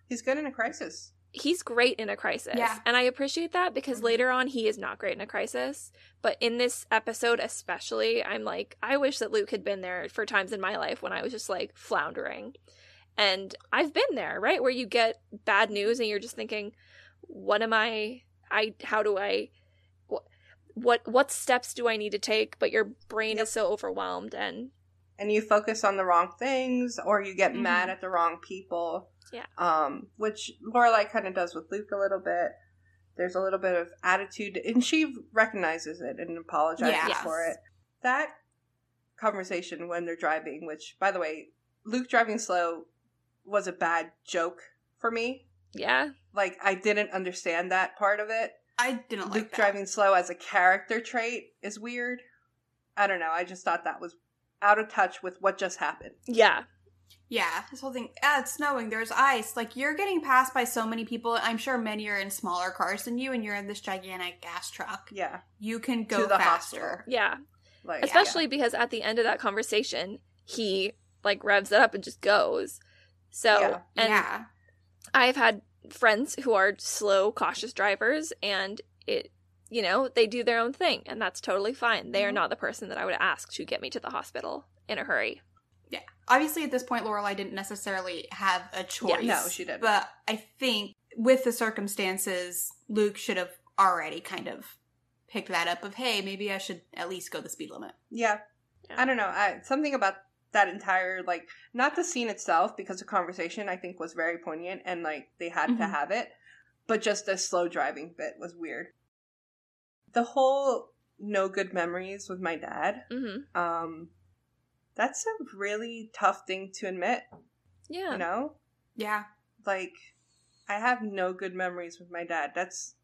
He's good in a crisis. He's great in a crisis. Yeah. And I appreciate that because Mhm. later on he is not great in a crisis. But in this episode especially, I'm like, I wish that Luke had been there for times in my life when I was just like floundering. And I've been there, right? Where you get bad news and you're just thinking, what am I I how do I what what what steps do I need to take? But your brain Yep. is so overwhelmed and And you focus on the wrong things or you get Mhm. mad at the wrong people. Yeah. Um, which Lorelai kind of does with Luke a little bit. There's a little bit of attitude, and she recognizes it and apologizes Yes. for it. That conversation when they're driving, which, by the way, Luke driving slow was a bad joke for me. Yeah. Like, I didn't understand that part of it. I didn't like Luke that. driving slow as a character trait is weird. I don't know. I just thought that was out of touch with what just happened. Yeah. Yeah, this whole thing. Ah, it's snowing. There's ice. Like you're getting passed by so many people. I'm sure many are in smaller cars than you, and you're in this gigantic gas truck. Yeah. You can go To the faster. hospital. Yeah. Like Especially because at the end of that conversation, he like revs it up and just goes. So, Yeah. and yeah, I've had friends who are slow, cautious drivers, and it, you know, they do their own thing, and that's totally fine. They are Mhm. not the person that I would ask to get me to the hospital in a hurry. yeah. Obviously, at this point, Lorelai didn't necessarily have a choice. no, she didn't. But I think with the circumstances, Luke should have already kind of picked that up. Of hey, maybe I should at least go the speed limit. Yeah. Yeah. I don't know. I, something about that entire like not the scene itself because the conversation I think was very poignant and like they had to Mhm. have it, but just the slow driving bit was weird. The whole no good memories with my dad. Mm-hmm. Um that's a really tough thing to admit, Yeah. you know? Yeah, Like I have no good memories with my dad. That's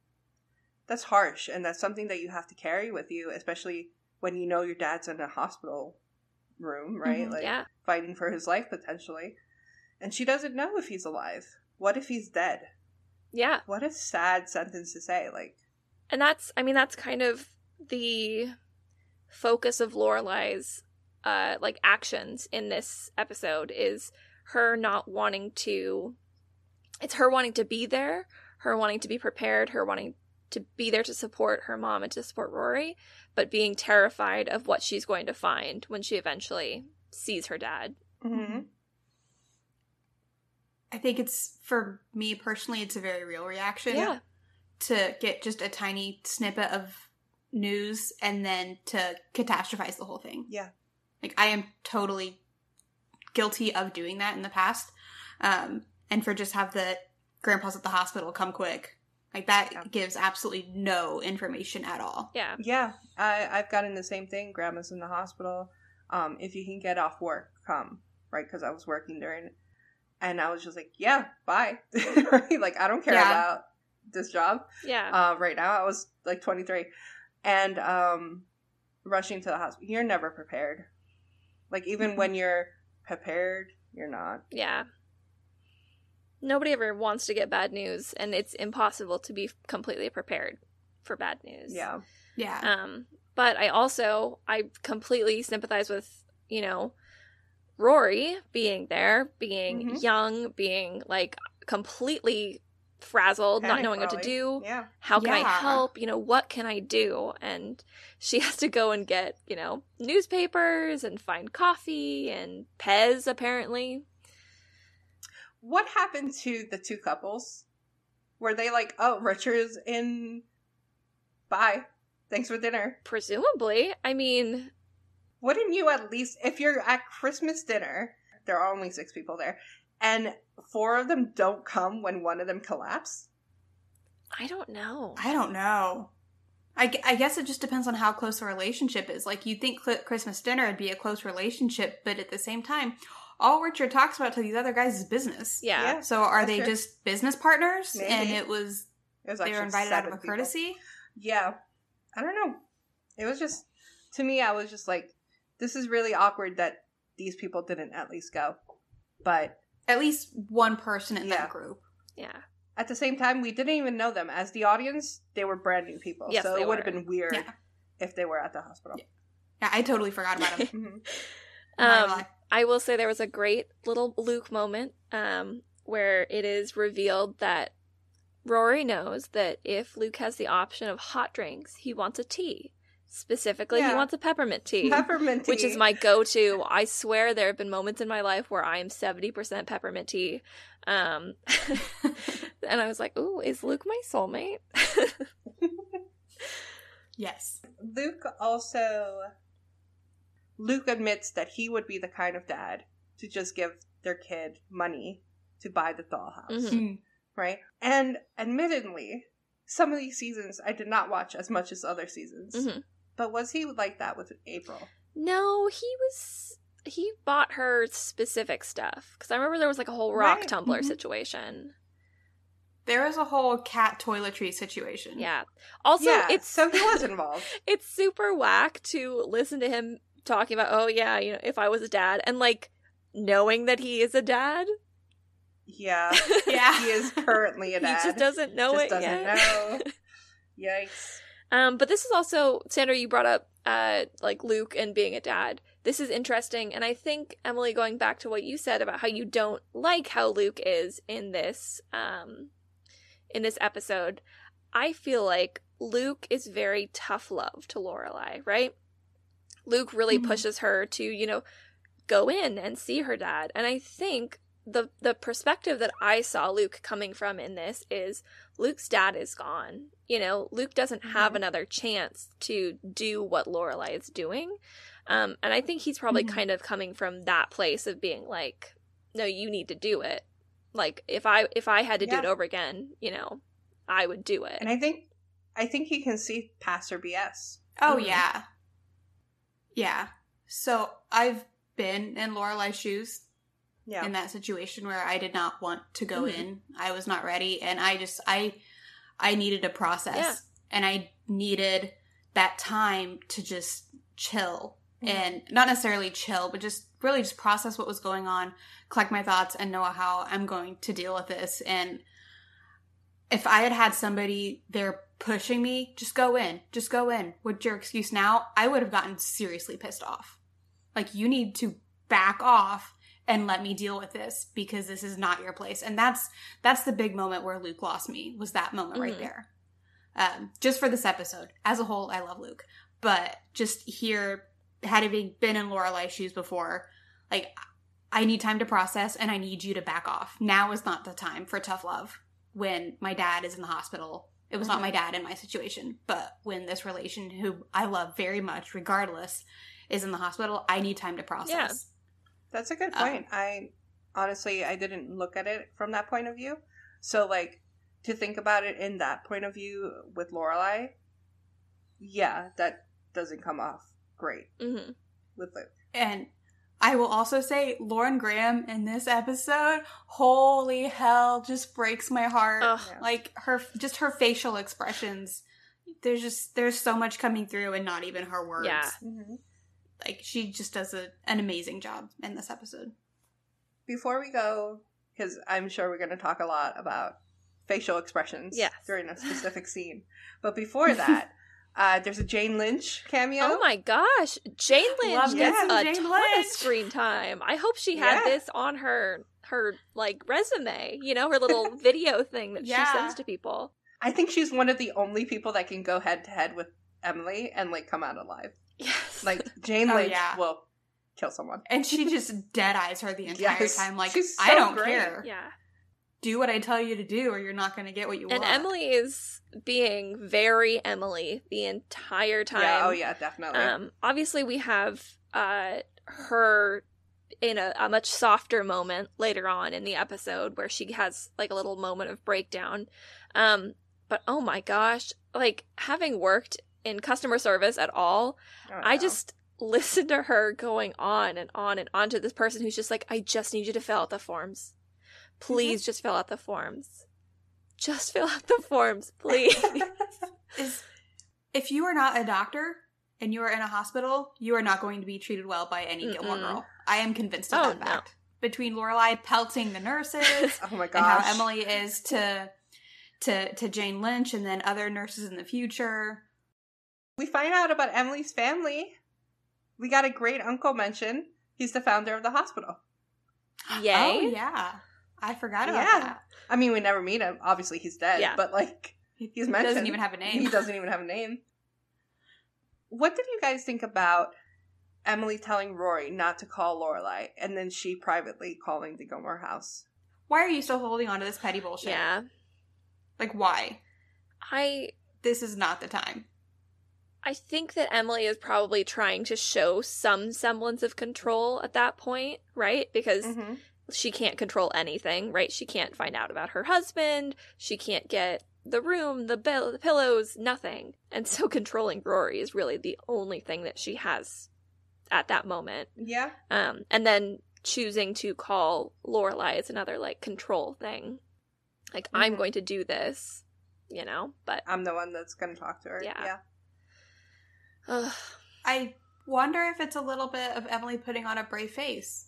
that's harsh and that's something that you have to carry with you, especially when you know your dad's in a hospital room, right? Mhm. Like Yeah. fighting for his life potentially. And she doesn't know if he's alive. What if he's dead? Yeah. What a sad sentence to say. Like, And that's, I mean, that's kind of the focus of Lorelai's uh, like actions in this episode is her not wanting to. It's her wanting to be there, her wanting to be prepared, her wanting to be there to support her mom and to support Rory, but being terrified of what she's going to find when she eventually sees her dad. mm-hmm. I think it's for me personally, it's a very real reaction. Yeah. To get just a tiny snippet of news and then to catastrophize the whole thing. yeah. Like I am totally guilty of doing that in the past. Um, and for just have the grandpa's at the hospital come quick. Like that Yeah. gives absolutely no information at all. Yeah. Yeah. I, I've gotten the same thing. Grandma's in the hospital. Um, if you can get off work, come. Right? Because I was working during and I was just like, yeah, bye. <laughs> right? Like, I don't care Yeah. about this job. Yeah. uh, right now. I was like 23, and um, rushing to the hospital. You're never prepared. Like even when you're prepared, you're not. Yeah. Nobody ever wants to get bad news, and it's impossible to be completely prepared for bad news. Yeah, Yeah. Um, but I also I completely sympathize with you know Rory being there, being Mhm. young, being like completely frazzled, not Panic, knowing what to do. Yeah, How can I help? You know, what can I do? And she <laughs> has to go and get, you know, newspapers and find coffee and Pez apparently. what happened to the two couples? Were they like, oh, Richard's in? Bye. Thanks for dinner. Presumably. I mean, Wouldn't you at least, if you're at Christmas dinner, there are only six people there, and four of them don't come when one of them collapse? I don't know. I don't know. I, I guess it just depends on how close the relationship is. Like, you'd think cl- Christmas dinner would be a close relationship, but at the same time, all Richard talks about to these other guys is business. Yeah. Yeah. So are they true. just business partners? Maybe. And it was, It was they were invited out of a people. courtesy? Yeah. I don't know. It was just to me I was just like this is really awkward that these people didn't at least go. But At least one person in Yeah. that group. Yeah. at the same time we didn't even know them as the audience. They were brand new people. Yes, so they it would have been weird Yeah. if they were at the hospital. Yeah. Yeah, I totally forgot about him. <laughs> Mhm. Um. I will say there was a great little Luke moment um, where it is revealed that Rory knows that if Luke has the option of hot drinks, he wants a tea. Specifically, he wants a peppermint tea. Peppermint tea. Which is my go-to. I swear there have been moments in my life where I am 70% peppermint tea. Um, <laughs> and I was like, ooh, is Luke my soulmate? <laughs> yes. Luke also Luke admits that he would be the kind of dad to just give their kid money to buy the dollhouse. Mhm. Mm. right? And admittedly, some of these seasons I did not watch as much as other seasons. Mhm. But was he like that with April? No, he was. He bought her specific stuff because I remember there was like a whole rock Right, tumbler mhm. situation. There was a whole cat toiletry situation. Yeah. Also, yeah, it's so he was <laughs> involved. it's super whack to listen to him talking about. Oh yeah, you know, if I was a dad, and like knowing that he is a dad, Yeah, <laughs> Yeah. he is currently a dad. he just doesn't know Just it doesn't yet. know. <laughs> Yikes! Um, but this is also Sandra. You brought up uh like Luke and being a dad. This is interesting, and I think Emily, going back to what you said about how you don't like how Luke is in this um in this episode, I feel like Luke is very tough love to Lorelai, right? Luke really Mhm. pushes her to you know go in and see her dad, and I think the the perspective that I saw Luke coming from in this is Luke's dad is gone. You know, Luke doesn't have Mhm. another chance to do what Lorelai is doing. Um, and I think he's probably Mhm. kind of coming from that place of being like, no, you need to do it. Like if I if I had to do it over again, you know, I would do it. And I think, I think he can see past her BS. Oh Mhm. yeah. Yeah. So I've been in Lorelai's shoes Yeah, in that situation where I did not want to go Mhm. in. I was not ready and I just I I needed a process Yeah. and I needed that time to just chill Mhm. and not necessarily chill, but just really just process what was going on, collect my thoughts and know how I'm going to deal with this and if I had had somebody there pushing me, just go in, just go in. What's your excuse now? I would have gotten seriously pissed off. Like, you need to back off and let me deal with this because this is not your place. And that's that's the big moment where Luke lost me. Was that moment right Mhm. there? Um, just for this episode, as a whole, I love Luke, but just here, having been in Lorelai's shoes before, like I need time to process and I need you to back off. Now is not the time for tough love when my dad is in the hospital. It was not Mhm. my dad in my situation, but when this relation, who I love very much, regardless, is in the hospital, I need time to process. That's a good Um, point. I honestly, I didn't look at it from that point of view. So, like, to think about it in that point of view with Lorelai, yeah, that doesn't come off great hmm with Luke. And I will also say, Lauren Graham in this episode, holy hell, just breaks my heart. Ugh. Like her, just her facial expressions. There's just there's so much coming through, and not even her words. Yeah. Like she just does a, an amazing job in this episode. Before we go, because I'm sure we're going to talk a lot about facial expressions Yes. during a specific <laughs> scene. But before that, <laughs> uh, there's a Jane Lynch cameo. Oh my gosh, Jane Lynch Love gets me a Jane ton of screen time. I hope she had Yeah. this on her her like resume. You know, her little <laughs> video thing that Yeah. she sends to people. I think she's one of the only people that can go head to head with Emily and like come out alive. Yes, Like <laughs> Jane Oh, Lynch yeah. will kill someone. And she <laughs> just dead eyes her the entire Yes. time. Like She's I don't great. care. yeah. Do what I tell you to do, or you're not going to get what you And want. And Emily is being very Emily the entire time. Yeah, oh yeah, definitely. Um, obviously, we have uh, her in a, a much softer moment later on in the episode where she has like a little moment of breakdown. Um, but oh my gosh, like having worked in customer service at all, Oh, I just listen to her going on and on and on to this person who's just like, I just need you to fill out the forms. Mm-hmm. Please just fill out the forms. Just fill out the forms, please. <laughs> is if you are not a doctor and you are in a hospital, you are not going to be treated well by any Gilmore Mm-mm. Girl. I am convinced of Oh, that no. Between Lorelai pelting the nurses <laughs> oh my and how Emily is to to to Jane Lynch and then other nurses in the future. We find out about Emily's family. We got a great uncle mention. He's the founder of the hospital. Yay. Oh yeah, I forgot about Yeah. that. I mean, we never meet him. Obviously, he's dead. Yeah. But like, he's mentioned. He doesn't even have a name. He doesn't even have a name. What did you guys think about Emily telling Rory not to call Lorelai, and then she privately calling the Gilmore house? Why are you still holding on to this petty bullshit? Yeah. Like why? I This is not the time. I think that Emily is probably trying to show some semblance of control at that point, right? Because Mm-hmm. she can't control anything, right? She can't find out about her husband. She can't get the room, the, bill, the pillows, nothing. And so <laughs> controlling Rory is really the only thing that she has at that moment. Yeah. Um, and then choosing to call Lorelai is another like control thing. Like I'm Mhm. going to do this, you know. But I'm the one that's going to talk to her. Yeah. Yeah. Ugh, I wonder if it's a little bit of Emily putting on a brave face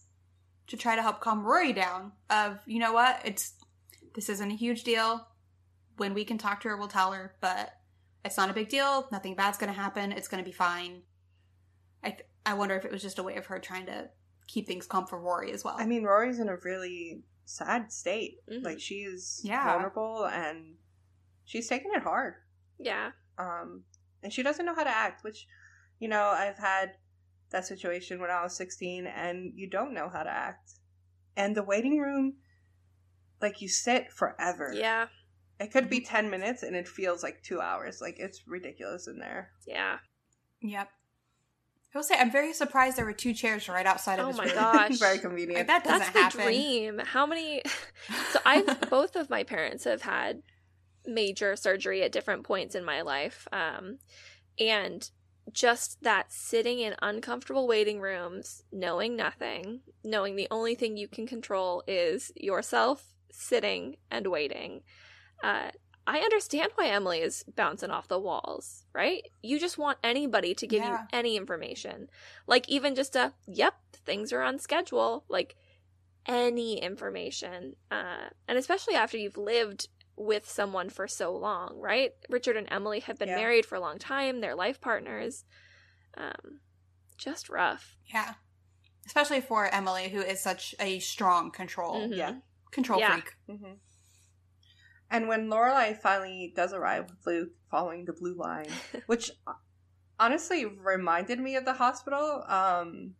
to try to help calm Rory down. Of you know what, it's this isn't a huge deal. When we can talk to her, we'll tell her. But it's not a big deal. Nothing bad's going to happen. It's going to be fine. I th- I wonder if it was just a way of her trying to keep things calm for Rory as well. I mean, Rory's in a really sad state. Mhm. Like, she is Yeah. vulnerable and she's taking it hard. yeah, um, and she doesn't know how to act. Which, you know, I've had that situation when I was sixteen, and you don't know how to act. And the waiting room, like you sit forever. yeah, it could be ten minutes, and it feels like two hours. Like it's ridiculous in there. yeah. yep. I will say I'm very surprised there were two chairs right outside of Oh his my room. gosh. <laughs> Very Like, convenient. that doesn't That's the happen. dream. How many? <laughs> So I've both of my parents have had major surgery at different points in my life, um, and just that sitting in uncomfortable waiting rooms, knowing nothing, knowing the only thing you can control is yourself sitting and waiting. Uh, I understand why Emily is bouncing off the walls, right? You just want anybody to give you any information. Like even just a, yep, things are on schedule. Like any information. Uh, and especially after you've lived with someone for so long, right? Richard and Emily have been Yeah. married for a long time, they're life partners. Um, just rough. Yeah. Especially for Emily, who is such a strong control Mhm. Yeah. control Yeah. freak. hmm And when Lorelai finally does arrive with Luke following the blue line, <laughs> which uh, honestly reminded me of the hospital um,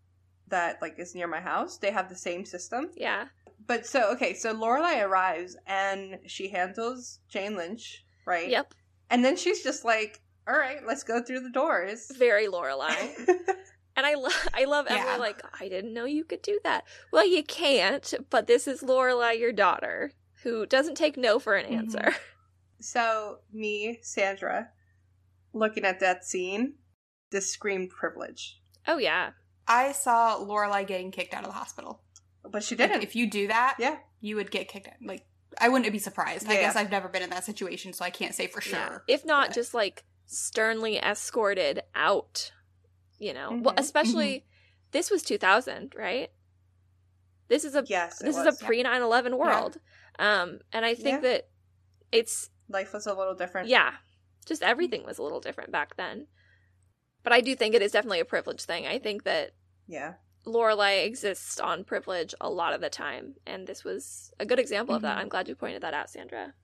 that like is near my house. They have the same system. Yeah. But so okay, so Lorelai arrives and she handles Jane Lynch, right? Yep. And then she's just like, "All right, let's go through the doors." Very Lorelai. <laughs> And I, lo- I love Emily. Yeah. Like, I didn't know you could do that. Well, you can't. But this is Lorelai, your daughter, who doesn't take no for an Mhm. answer. <laughs> so me, Sandra, looking at that scene, this screamed privilege, Oh yeah, I saw Lorelai getting kicked out of the hospital. But she didn't. if you do that, yeah. you would get kicked out. Like I wouldn't be surprised. I Yeah. guess I've never been in that situation, so I can't say for sure. Yeah. If not, But- just like sternly escorted out. You know, well, Mhm. especially this was 2000, right? This is a Yes, it this is a pre 9/11 world, um, and I think Yeah. that it's Life was a little different. yeah, just everything was a little different back then. But I do think it is definitely a privilege thing. I think that Yeah. Lorelai exists on privilege a lot of the time, and this was a good example of that. Mhm. I'm glad you pointed that out, Sandra.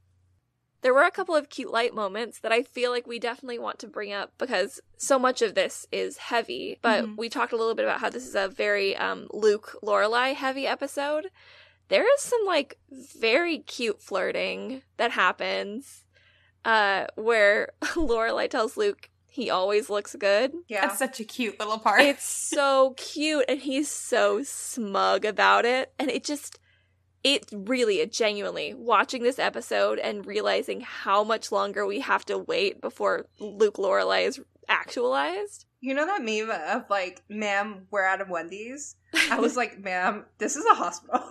There were a couple of cute light moments that I feel like we definitely want to bring up because so much of this is heavy. But Mhm. we talked a little bit about how this is a very um, Luke Lorelai heavy episode. There is some like very cute flirting that happens, uh, where <laughs> Lorelai tells Luke he always looks good. Yeah. That's such a cute little part. It's so cute and he's so smug about it. And it just, it really, it genuinely, watching this episode and realizing how much longer we have to wait before Luke Lorelai is actualized. You know that meme of like, ma'am, we're out of Wendy's? <laughs> I was like, ma'am, this is a hospital.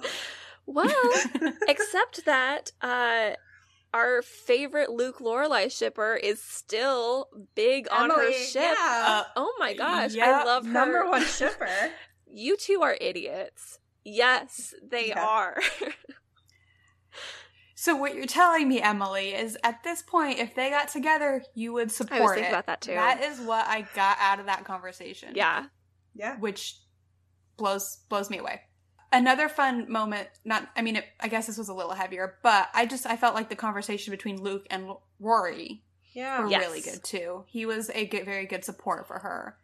Well, <laughs> except that, uh, our favorite Luke Lorelai shipper is still big on her ship. yeah. Uh, oh my gosh, I love her. Number one <laughs> shipper. You two are idiots. Yes, they Yeah. are. <laughs> so what you're telling me, Emily, is at this point, if they got together, you would support thinking it. about that too. That is what I got out of that conversation. yeah. Yeah. which blows blows me away. Another fun moment, not I mean, it, I guess this was a little heavier, but I just I felt like the conversation between Luke and Rory Yeah. were Yes. really good too. He was a good, very good support for her.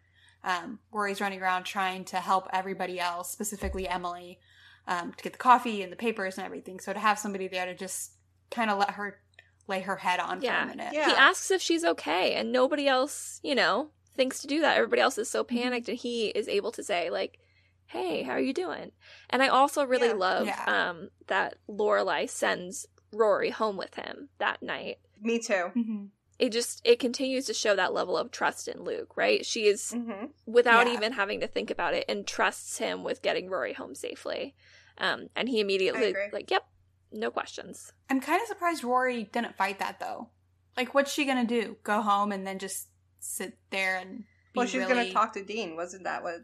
Um, Rory's running around trying to help everybody else, specifically Emily, um, to get the coffee and the papers and everything. So to have somebody there to just kind of let her lay her head on for a minute. Yeah. He asks if she's okay, and nobody else, you know, thinks to do that. Everybody else is so Mm-hmm. panicked, and he is able to say, like, "Hey, how are you doing?" And I also really Yeah. love Yeah. um, that Lorelai sends Rory home with him that night. Me too. Mm-hmm. It just it continues to show that level of trust in Luke, right? She is Mm-hmm. without Yeah. even having to think about it and trusts him with getting Rory home safely. Um, and he immediately like, yep, no questions. I'm kind of surprised Rory didn't fight that though. Like, what's she gonna do? Go home and then just sit there and be Well, she's really... gonna talk to Dean. Wasn't that what?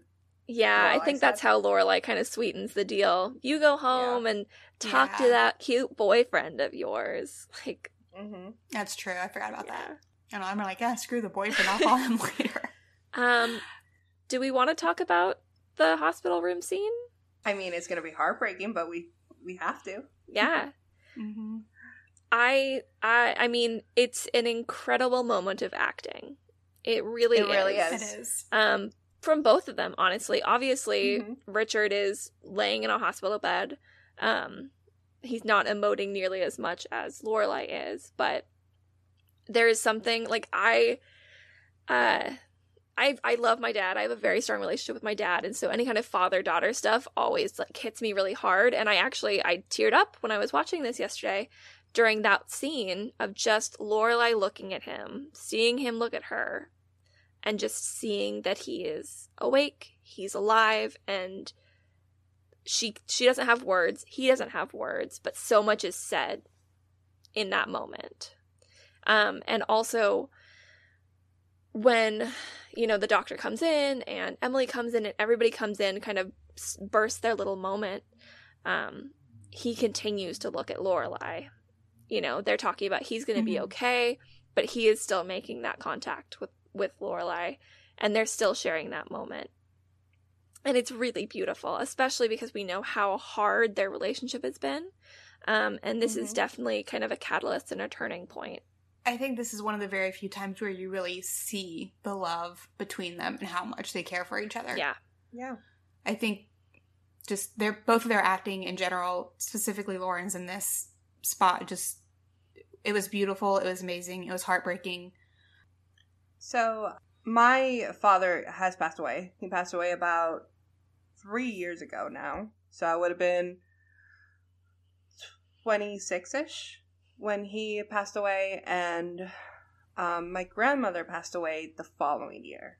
Yeah, I think that's said. how Lorelai kind of sweetens the deal. You go home and talk to that cute boyfriend of yours. <laughs> Like, Mm-hmm. That's true. I forgot about yeah. that. And I'm like, yeah, screw the boyfriend. I'll <laughs> call him later. Um, do we want to talk about the hospital room scene? I mean, it's gonna be heartbreaking, but we we have to. Yeah. <laughs> Mm-hmm. I I I mean, it's an incredible moment of acting. It really It really is. is. It is. Um from both of them, honestly. Obviously, Mhm. Richard is laying in a hospital bed. Um he's not emoting nearly as much as Lorelai is, but there is something like I uh I I love my dad. I have a very strong relationship with my dad, and so any kind of father daughter stuff always like hits me really hard. And I actually I teared up when I was watching this yesterday during that scene of just Lorelai looking at him, seeing him look at her, and just seeing that he is awake, he's alive, and she she doesn't have words, he doesn't have words, but so much is said in that moment. Um, and also when you know the doctor comes in and Emily comes in and everybody comes in, kind of bursts their little moment. Um, he continues to look at Lorelai. You know, they're talking about he's going to be Mhm. okay, but he is still making that contact with with Lorelai, and they're still sharing that moment. And it's really beautiful, especially because we know how hard their relationship has been. Um, and this is Mhm. definitely kind of a catalyst and a turning point. I think this is one of the very few times where you really see the love between them and how much they care for each other. Yeah. Yeah. I think just they're both of their acting in general, specifically Lauren's in this spot, just it was beautiful. It was amazing. It was heartbreaking. So my father has passed away. He passed away about three years ago now. So I would have been twenty six ish when he passed away, and um, my grandmother passed away the following year.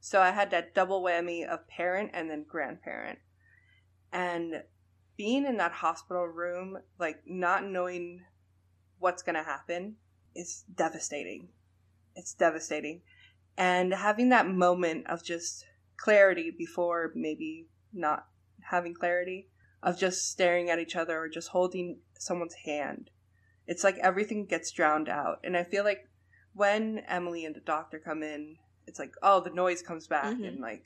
So I had that double whammy of parent and then grandparent, and being in that hospital room, like not knowing what's gonna happen, is devastating it's devastating. And having that moment of just clarity before maybe not having clarity, of just staring at each other or just holding someone's hand, it's like everything gets drowned out. And I feel like when Emily and the doctor come in, it's like, oh, the noise comes back Mhm. and like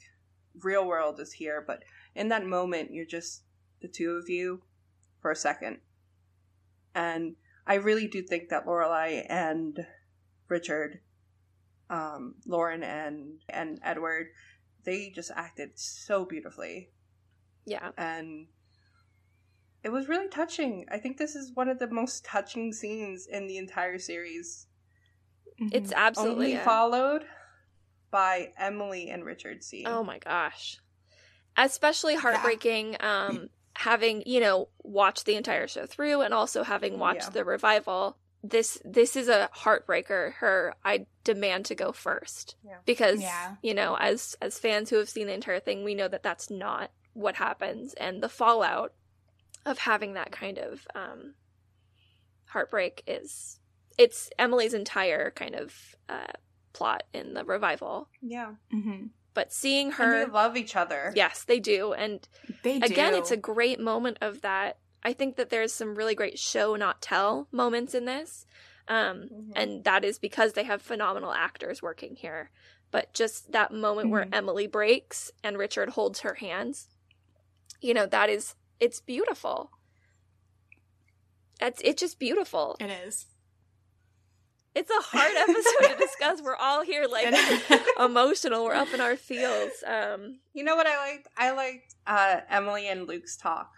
real world is here. But in that moment, you're just the two of you for a second. And I really do think that Lorelai and Richard um, Lauren and and Edward, they just acted so beautifully, Yeah. and it was really touching. I think this is one of the most touching scenes in the entire series. It's Mhm. absolutely Only followed by Emily and Richard scene. Oh my gosh. Especially heartbreaking um <clears throat> having, you know, watched the entire show through and also having watched Yeah. the revival. This this is a heartbreaker. Her I demand to go first. Yeah. Because Yeah. you know, as as fans who have seen the entire thing, we know that that's not what happens and the fallout of having that kind of um heartbreak is it's Emily's entire kind of uh plot in the revival. yeah, Mhm. But seeing and her they love each other. Yes, they do. And They do. again, it's a great moment of that. I think that there's some really great show not tell moments in this. Um, Mhm. and that is because they have phenomenal actors working here. But just that moment where Mhm. Emily breaks and Richard holds her hands, you know, that is it's beautiful. It's it's just beautiful. It is. It's a hard episode to discuss. We're all here <laughs> like <laughs> emotional. We're up in our feels. Um, You know what I liked? I liked uh, Emily and Luke's talk.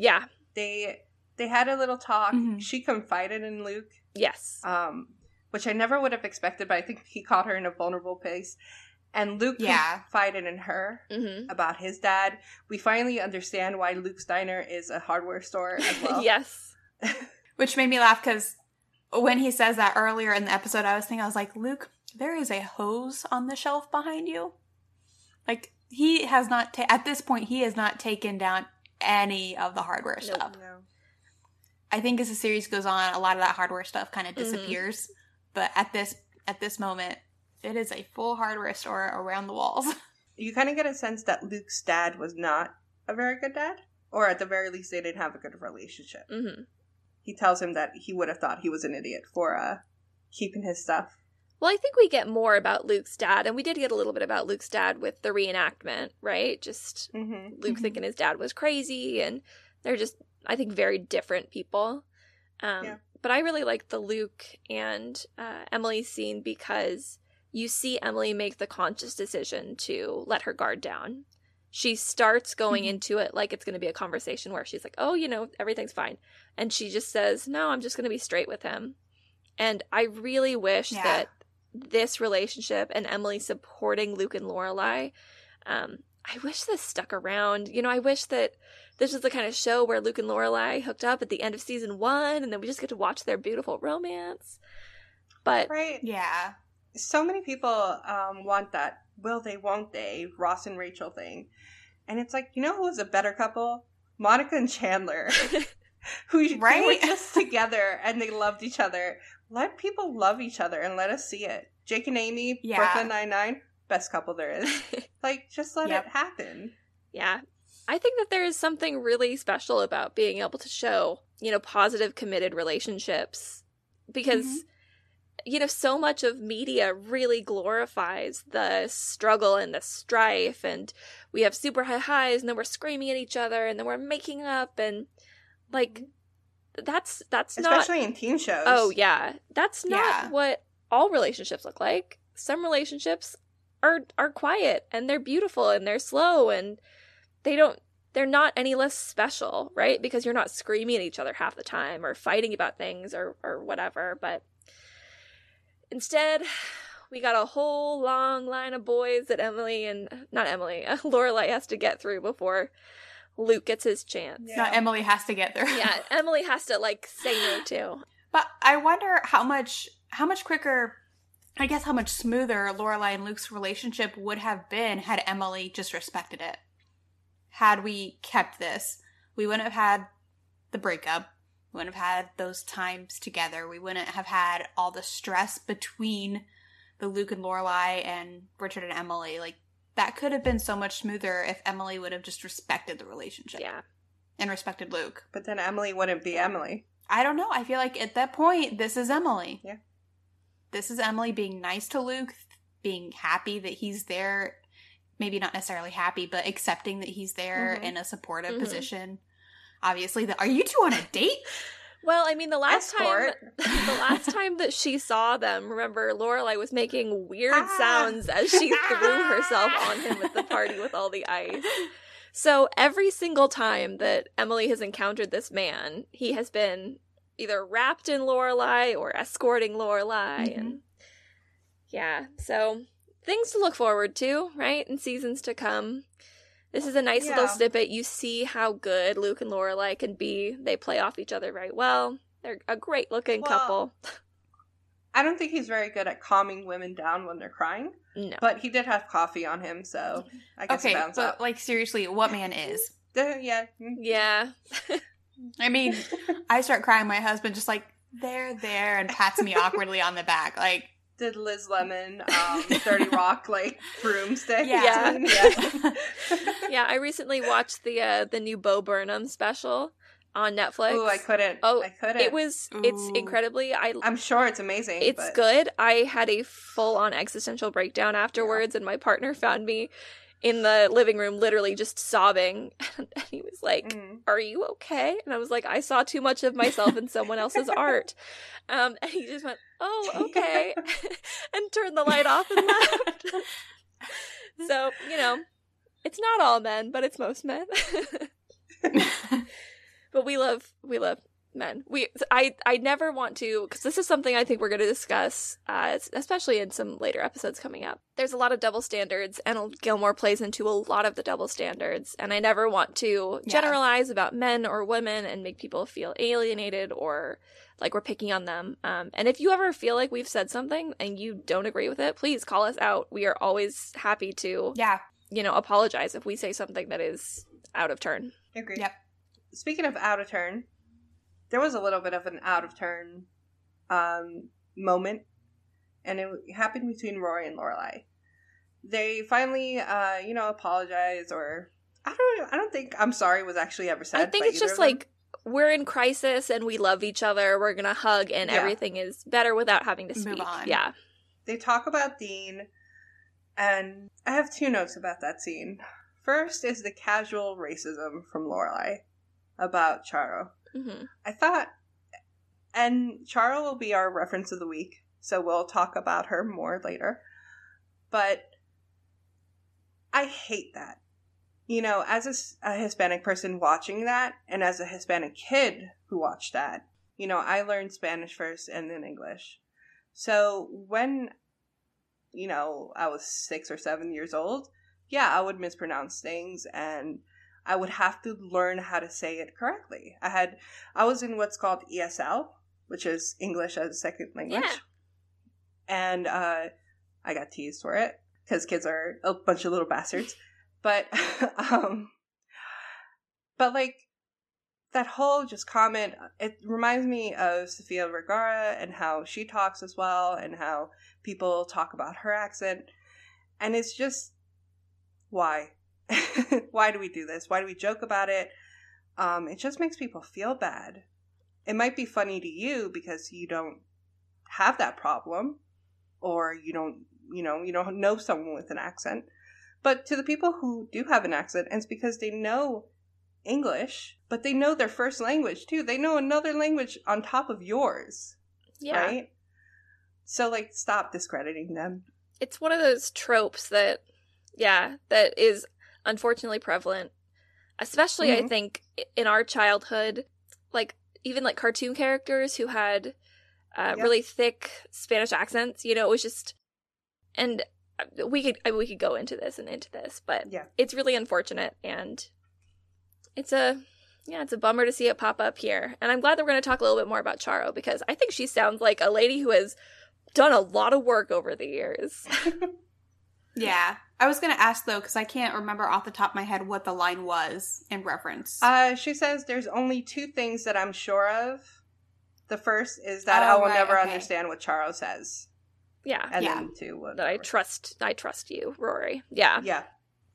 Yeah. They they had a little talk. Mhm. She confided in Luke Yes. um, which I never would have expected, but I think he caught her in a vulnerable place. And Luke Yeah. confided in her hmm about his dad. We finally understand why Luke's Diner is a hardware store as <laughs> well. yes. <laughs> Which made me laugh because when he says that earlier in the episode, I was thinking, I was like, Luke, there is a hose on the shelf behind you. Like, he has not, ta- at this point, he has not taken down any of the hardware Nope. stuff. I think as the series goes on, a lot of that hardware stuff kind of Mhm. disappears. But at this at this moment, it is a full hardware store around the walls. <laughs> You kind of get a sense that Luke's dad was not a very good dad, or at the very least, they didn't have a good relationship. hmm He tells him that he would have thought he was an idiot for uh, keeping his stuff. Well, I think we get more about Luke's dad, and we did get a little bit about Luke's dad with the reenactment, right? Just Mm-hmm. Luke Mhm. thinking his dad was crazy, and they're just, I think, very different people. Um, Yeah. But I really like the Luke and uh, Emily scene because you see Emily make the conscious decision to let her guard down. She starts going Mhm. into it like it's going to be a conversation where she's like, oh, you know, everything's fine. And she just says, no, I'm just going to be straight with him. And I really wish Yeah. that this relationship and Emily supporting Luke and Lorelai, um, I wish this stuck around. You know, I wish that this was the kind of show where Luke and Lorelai hooked up at the end of season one, and then we just get to watch their beautiful romance. But Right. yeah. So many people um, want that will they, won't they, Ross and Rachel thing. And it's like, you know who was a better couple? Monica and Chandler. <laughs> who they were Right? just together and they loved each other. Let people love each other and let us see it. Jake and Amy, Yeah. Brooklyn Nine Nine, best couple there is. <laughs> like, just let Yep. it happen. Yeah. I think that there is something really special about being able to show, you know, positive committed relationships because Mhm. you know so much of media really glorifies the struggle and the strife and we have super high highs and then we're screaming at each other and then we're making up and like that's that's not Especially in teen shows. Oh yeah, that's not Yeah. what all relationships look like. Some relationships are are quiet and they're beautiful and they're slow and they don't they're not any less special, right? Because you're not screaming at each other half the time or fighting about things or or whatever, but instead we got a whole long line of boys that Emily and not Emily, <laughs> Lorelai has to get through before Luke gets his chance. Yeah. Now Emily has to get there. Yeah, <laughs> Emily has to like say no to. But I wonder how much how much quicker I guess how much smoother Lorelai and Luke's relationship would have been had Emily just respected it. Had we kept this, we wouldn't have had the breakup. We wouldn't have had those times together. We wouldn't have had all the stress between the Luke and Lorelai and Richard and Emily. Like that could have been so much smoother if Emily would have just respected the relationship Yeah. and respected Luke. But then Emily wouldn't be Emily. I don't know. I feel like at that point, this is Emily. Yeah. This is Emily being nice to Luke, being happy that he's there. Maybe not necessarily happy, but accepting that he's there Mhm. in a supportive Mhm. position. Obviously, the, are you two on a date? <laughs> Well, I mean, the last Escort. time, <laughs> the last time that she saw them, remember, Lorelai was making weird Ah. sounds as she threw herself on him at the party with all the ice. So every single time that Emily has encountered this man, he has been either wrapped in Lorelai or escorting Lorelai, Mhm. and yeah, so things to look forward to, right, in seasons to come. This is a nice little snippet. You see how good Luke and Lorelai can be. They play off each other very well. They're a great looking Well, couple. I don't think he's very good at calming women down when they're crying, No. but he did have coffee on him, so I guess okay, it bounced but up. like seriously, what man is? <laughs> Yeah. mm. Yeah. I mean, <laughs> I start crying. My husband just like there, there, and pats me awkwardly on the back. Like, Did Liz Lemon, <laughs> um, 30 Rock, like, broomstick? Yeah. yeah. <laughs> yeah, I recently watched the uh the new Bo Burnham special on Netflix. Oh, I couldn't. Oh, I couldn't. It was it's incredibly I I'm sure it's amazing. it's but- good. I had a full on existential breakdown afterwards, and my partner found me in the living room, literally just sobbing. <laughs> and he was like, Mm. "Are you okay?" And I was like, "I saw too much of myself in someone else's <laughs> art." Um, and he just went, "Oh, <laughs> okay," and turned the light off and left. so you know, it's not all men, but it's most men. but we love we love men. We I I never want to because this is something I think we're going to discuss, uh, especially in some later episodes coming up. There's a lot of double standards, and Gilmore plays into a lot of the double standards. And I never want to Yeah. generalize about men or women and make people feel alienated or like we're picking on them. Um, and if you ever feel like we've said something and you don't agree with it, please call us out. We are always happy to Yeah. you know apologize if we say something that is out of turn. Agreed. Yep. Speaking of out of turn, there was a little bit of an out of turn um, moment, and it happened between Rory and Lorelai. They finally, uh, you know, apologize, or I don't, I don't think "I'm sorry" was actually ever said. I think by it's just like we're in crisis and we love each other. We're gonna hug and Yeah. everything is better without having to Move speak. on. Yeah. they talk about Dean, and I have two notes about that scene. First is the casual racism from Lorelai about Charo. Hmm I thought, and Charo will be our reference of the week, so we'll talk about her more later. But I hate that. You know, as a Hispanic person watching that, and as a Hispanic kid who watched that, you know, I learned Spanish first and then English. So when, you know, I was six or seven years old, yeah, I would mispronounce things and I would have to learn how to say it correctly. I had I was in what's called ESL, which is English as a second language. Yeah. And uh, I got teased for it because kids are a bunch of little bastards. But <laughs> um but like that whole just comment it reminds me of Sofia Vergara and how she talks as well and how people talk about her accent. And it's just why? <laughs> why do we do this? Why do we joke about it? Um, it just makes people feel bad. It might be funny to you because you don't have that problem or you don't, you know, you don't know someone with an accent. But to the people who do have an accent, it's because they know English, but they know their first language too. They know another language on top of yours, Yeah. right? So like stop discrediting them. It's one of those tropes that, yeah, that is unfortunately prevalent, especially I Mhm. think in our childhood, like even like cartoon characters who had uh, Yep. really thick Spanish accents. You know, it was just, and uh, we could I mean, we could go into this and into this, but Yeah. it's really unfortunate and it's a yeah, it's a bummer to see it pop up here. And I'm glad that we're going to talk a little bit more about Charo because I think she sounds like a lady who has done a lot of work over the years. <laughs> Yeah. I was going to ask though, because I can't remember off the top of my head what the line was in reference. Uh, she says there's only two things that I'm sure of. The first is that Oh, I will right, never okay. understand what Charo says, yeah. and Yeah. then two, that I trust I trust you, Rory. Yeah. Yeah,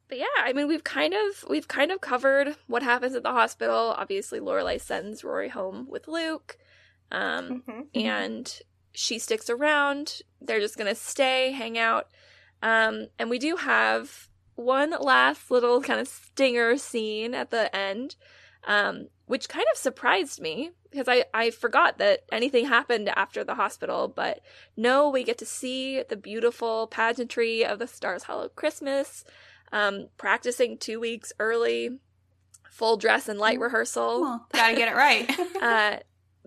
But yeah, I mean we've kind of we've kind of covered what happens at the hospital. Obviously Lorelai sends Rory home with Luke. Um Mhm. and she sticks around. They're just gonna stay, hang out. Um, and we do have one last little kind of stinger scene at the end, um, which kind of surprised me because I, I forgot that anything happened after the hospital. But no, we get to see the beautiful pageantry of the Stars Hollow Christmas, um, practicing two weeks early, full dress and light rehearsal. well, gotta get it right. <laughs> Uh,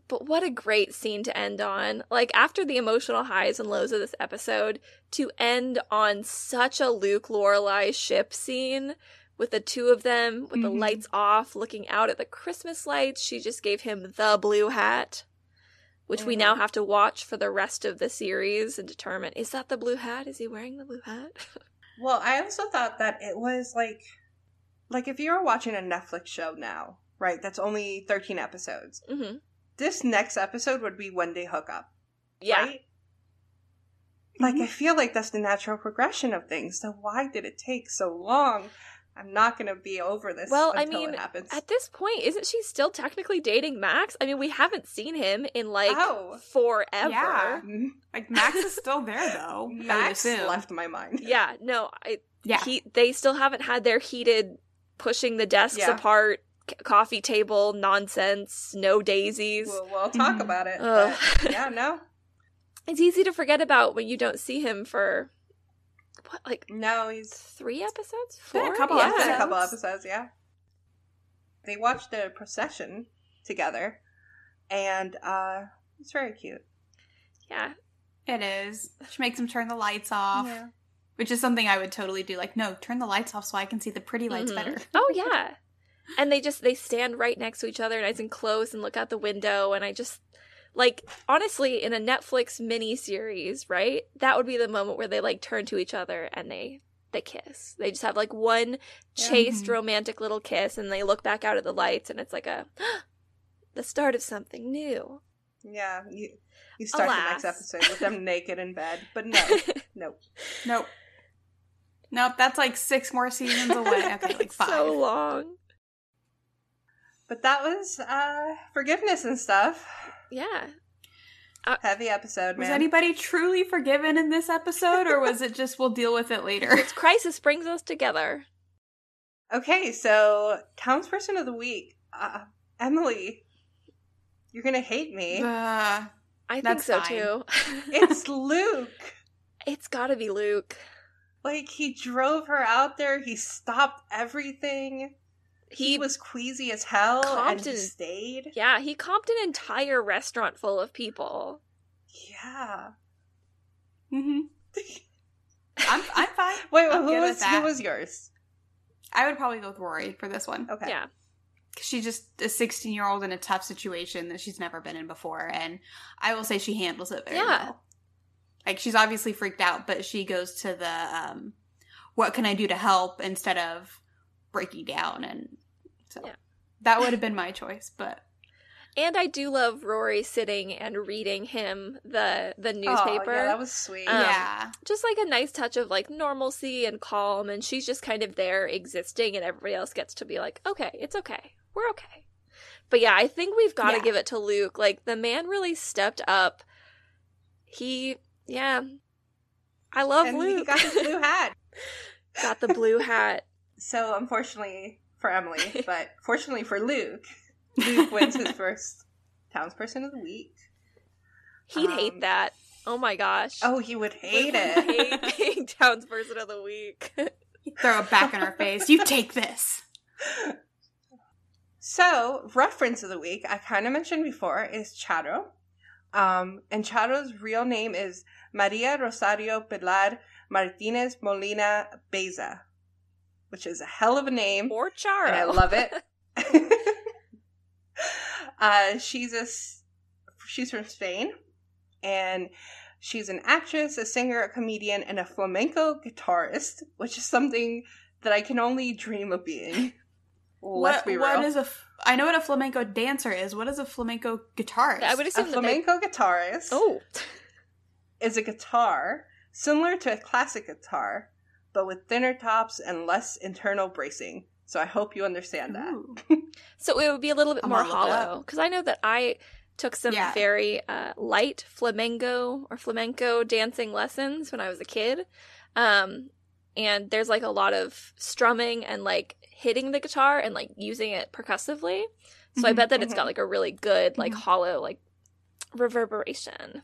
but what a great scene to end on. Like, after the emotional highs and lows of this episode, to end on such a Luke Lorelai ship scene with the two of them with the Mhm. lights off, looking out at the Christmas lights. She just gave him the blue hat, which we Mhm. now have to watch for the rest of the series and determine is that the blue hat? Is he wearing the blue hat? <laughs> Well, I also thought that it was like, like if you were watching a Netflix show now, right? That's only thirteen episodes. hmm This next episode would be when they hook up, Yeah. right? Like I feel like that's the natural progression of things. So why did it take so long? I'm not gonna be over this. Well, I mean, it happens. At this point, isn't she still technically dating Max? I mean, we haven't seen him in like Oh. forever. Yeah. Mhm. like Max is still there though. I Max left my mind. <laughs> Yeah, no, I Yeah. he they still haven't had their heated pushing the desks Yeah. apart c- coffee table nonsense, no daisies. We'll, we'll talk Mhm. about it. Ugh. but yeah, no, <laughs> it's easy to forget about when you don't see him for what like no, he's three episodes? been a couple yeah. It's a couple Episodes. episodes, yeah. They watched the procession together, and uh, it's very cute. Yeah. It is. She makes him turn the lights off, which is something I would totally do. Like, no, turn the lights off so I can see the pretty lights Mhm. better. Oh yeah. And they just they stand right next to each other, nice and close, and look out the window. And I just like honestly, in a Netflix mini series, right? That would be the moment where they like turn to each other and they they kiss. They just have like one chaste Mhm. romantic little kiss, and they look back out at the lights, and it's like a <gasps> the start of something new. Yeah, you you start the next episode with them <laughs> naked in bed, but no, <laughs> nope. Nope. Nope, that's like six more seasons away. Okay, like <laughs> five. so long. But that was uh forgiveness and stuff. Yeah. Heavy episode, man. was anybody truly forgiven in this episode, or was it just we'll deal with it later? It's crisis brings us together. Okay, so townsperson of the week, uh, Emily. You're gonna hate me. Uh, I think so fine. too. <laughs> it's Luke. it's gotta be Luke. Like he drove her out there. He stopped everything. He, He was queasy as hell, and he Compton- stayed. Yeah, he comped an entire restaurant full of people. Yeah. hmm <laughs> I'm I'm fine. <laughs> Wait, I'm who was who was yours? I would probably go with Rory for this one. Okay. Yeah. She's just a 16 year old in a tough situation that she's never been in before, and I will say she handles it very Yeah. well. Like she's obviously freaked out, but she goes to the um, "What can I do to help?" instead of breaking down, and so Yeah. that would have been my choice. But And I do love Rory sitting and reading him the the newspaper. Oh, yeah, that was sweet. Um, yeah, just like a nice touch of like normalcy and calm and she's just kind of there existing and everybody else gets to be like, "Okay, it's okay. We're okay." But yeah, I think we've got to Yeah. give it to Luke. Like the man really stepped up. He yeah. I love and Luke. he got the blue <laughs> hat. got the blue hat. So unfortunately for Emily, <laughs> but fortunately for Luke, Luke wins his <laughs> first townsperson of the week. He'd Um, hate that. Oh my gosh. Oh, he would hate Luke would it. hate <laughs> being townsperson of the week. throw it back in her face. You take this. So, reference of the week, I kind of mentioned before, is Charo. Um, and Charo's real name is Maria Rosario Pilar Martinez Molina Baeza, which is a hell of a name. or Charo. and I love it. <laughs> <laughs> uh, she's a s- she's from Spain, and she's an actress, a singer, a comedian, and a flamenco guitarist, which is something that I can only dream of being. <laughs> Let's what, be real. what is a? f- I know what a flamenco dancer is. What is a flamenco guitarist? I would a assume that they- flamenco guitarist Oh. is a guitar similar to a classic guitar, but with thinner tops and less internal bracing. So I hope you understand that. <laughs> So it would be a little bit I'm more gonna look it hollow because I know that I took some Yeah. very uh, light flamenco or flamenco dancing lessons when I was a kid, um, and there's like a lot of strumming and like hitting the guitar and like using it percussively. So I Mhm, bet that it's mhm. got like a really good like Mhm. hollow like reverberation.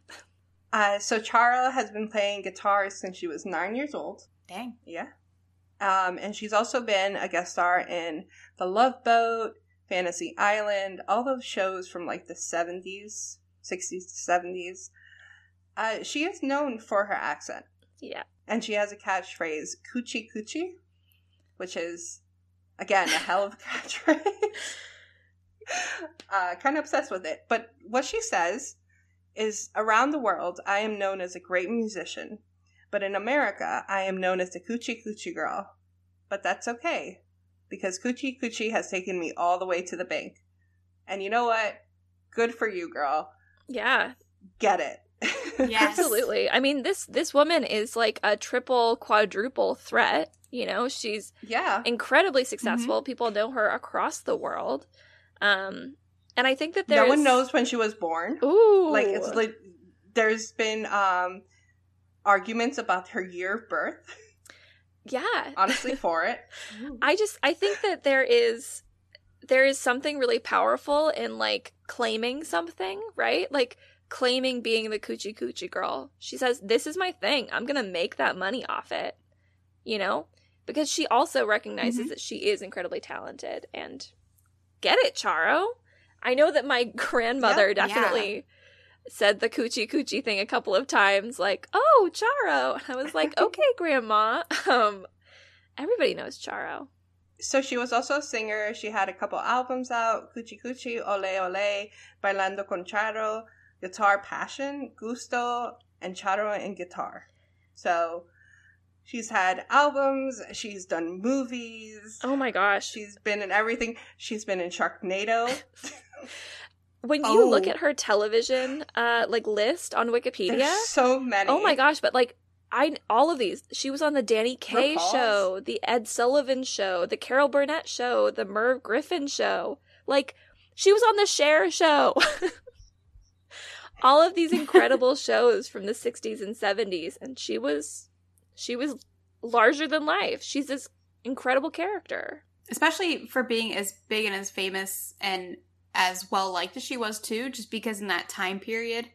Uh, so Charo has been playing guitar since she was nine years old. Dang. Yeah. Um, and she's also been a guest star in The Love Boat, Fantasy Island, all those shows from like the 70s, 60s to 70s. Uh, she is known for her accent. Yeah. And she has a catchphrase, coochie coochie, which is, again, a hell of a <laughs> catchphrase. <laughs> uh, kind of obsessed with it. But what she says is around the world, I am known as a great musician. But in America, I am known as the coochie coochie girl. But that's okay, because coochie coochie has taken me all the way to the bank. And you know what? Good for you, girl. Yeah, Get it. <laughs> Yes. absolutely. I mean this this woman is like a triple quadruple threat. You know, she's yeah. incredibly successful. People know her across the world. Um, and I think that there's No one knows when she was born. Ooh, Like it's like there's been um arguments about her year of birth. yeah. Honestly, <laughs> for it. I just I think that there is there is something really powerful in like claiming something, right? Like claiming being the coochie coochie girl. She says, "This is my thing. I'm gonna make that money off it." You know, because she also recognizes mm-hmm. that she is incredibly talented and get it, Charo. I know that my <laughs> grandmother Yep, yeah. Said the coochie coochie thing a couple of times, like, "Oh, Charo." And I was like, <laughs> "Okay, grandma." Um, everybody knows Charo. So she was also a singer. She had a couple albums out: Coochie Coochie, Ole Ole, Bailando con Charo, Guitar Passion, Gusto, and Charo and Guitar. So she's had albums. She's done movies. Oh my gosh. She's been in everything. She's been in Sharknado. <laughs> <laughs> when you look Oh. at her television uh like list on Wikipedia, There's so many. oh my gosh, but like I all of these. She was on the Danny Kaye RuPaul's. show, the Ed Sullivan show, the Carol Burnett show, the Merv Griffin show. Like she was on the Cher show. <laughs> all of these incredible <laughs> shows from the 60s and 70s and she was she was larger than life. She's this incredible character. especially for being as big and as famous and as well liked as she was too just because in that time period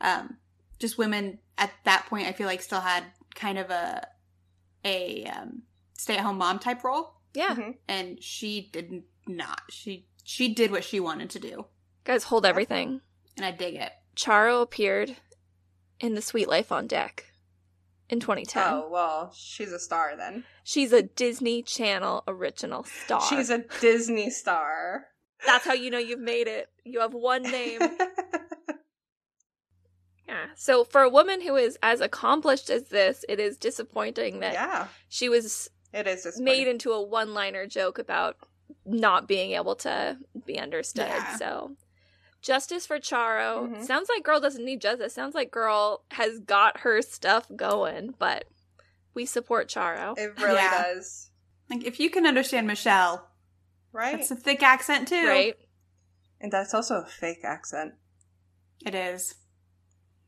um just women at that point i feel like still had kind of a a um, stay-at-home mom type role Yeah. Mhm. and she did not she she did what she wanted to do Guys, hold everything. and i dig it Charo appeared in The Sweet Life on Deck in 2010. Oh well, she's a star then. She's a Disney Channel original star. She's a Disney star. That's how you know you've made it. You have one name. <laughs> yeah. So for a woman who is as accomplished as this, it is disappointing that yeah, she was it is made into a one-liner joke about not being able to be understood. Yeah. So justice for Charo. Mhm. Sounds like girl doesn't need justice. Sounds like girl has got her stuff going, but we support Charo. It really Yeah. does. like if you can understand Michel Right? that's a thick accent too Right? and that's also a fake accent, it is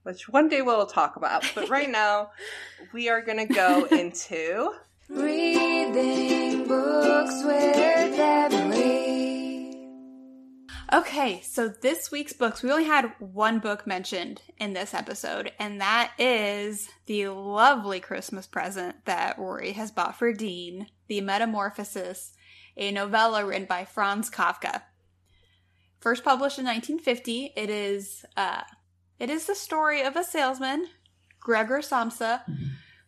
which one day we'll talk about. But <laughs> right now, we are going to go <laughs> into. Reading books with Emily. Okay, so this week's books, we only had one book mentioned in this episode, and that is the lovely Christmas present that Rory has bought for Dean, The Metamorphosis, a novella written by Franz Kafka. First published in 1950, it is uh, it is the story of a salesman, Gregor Samsa,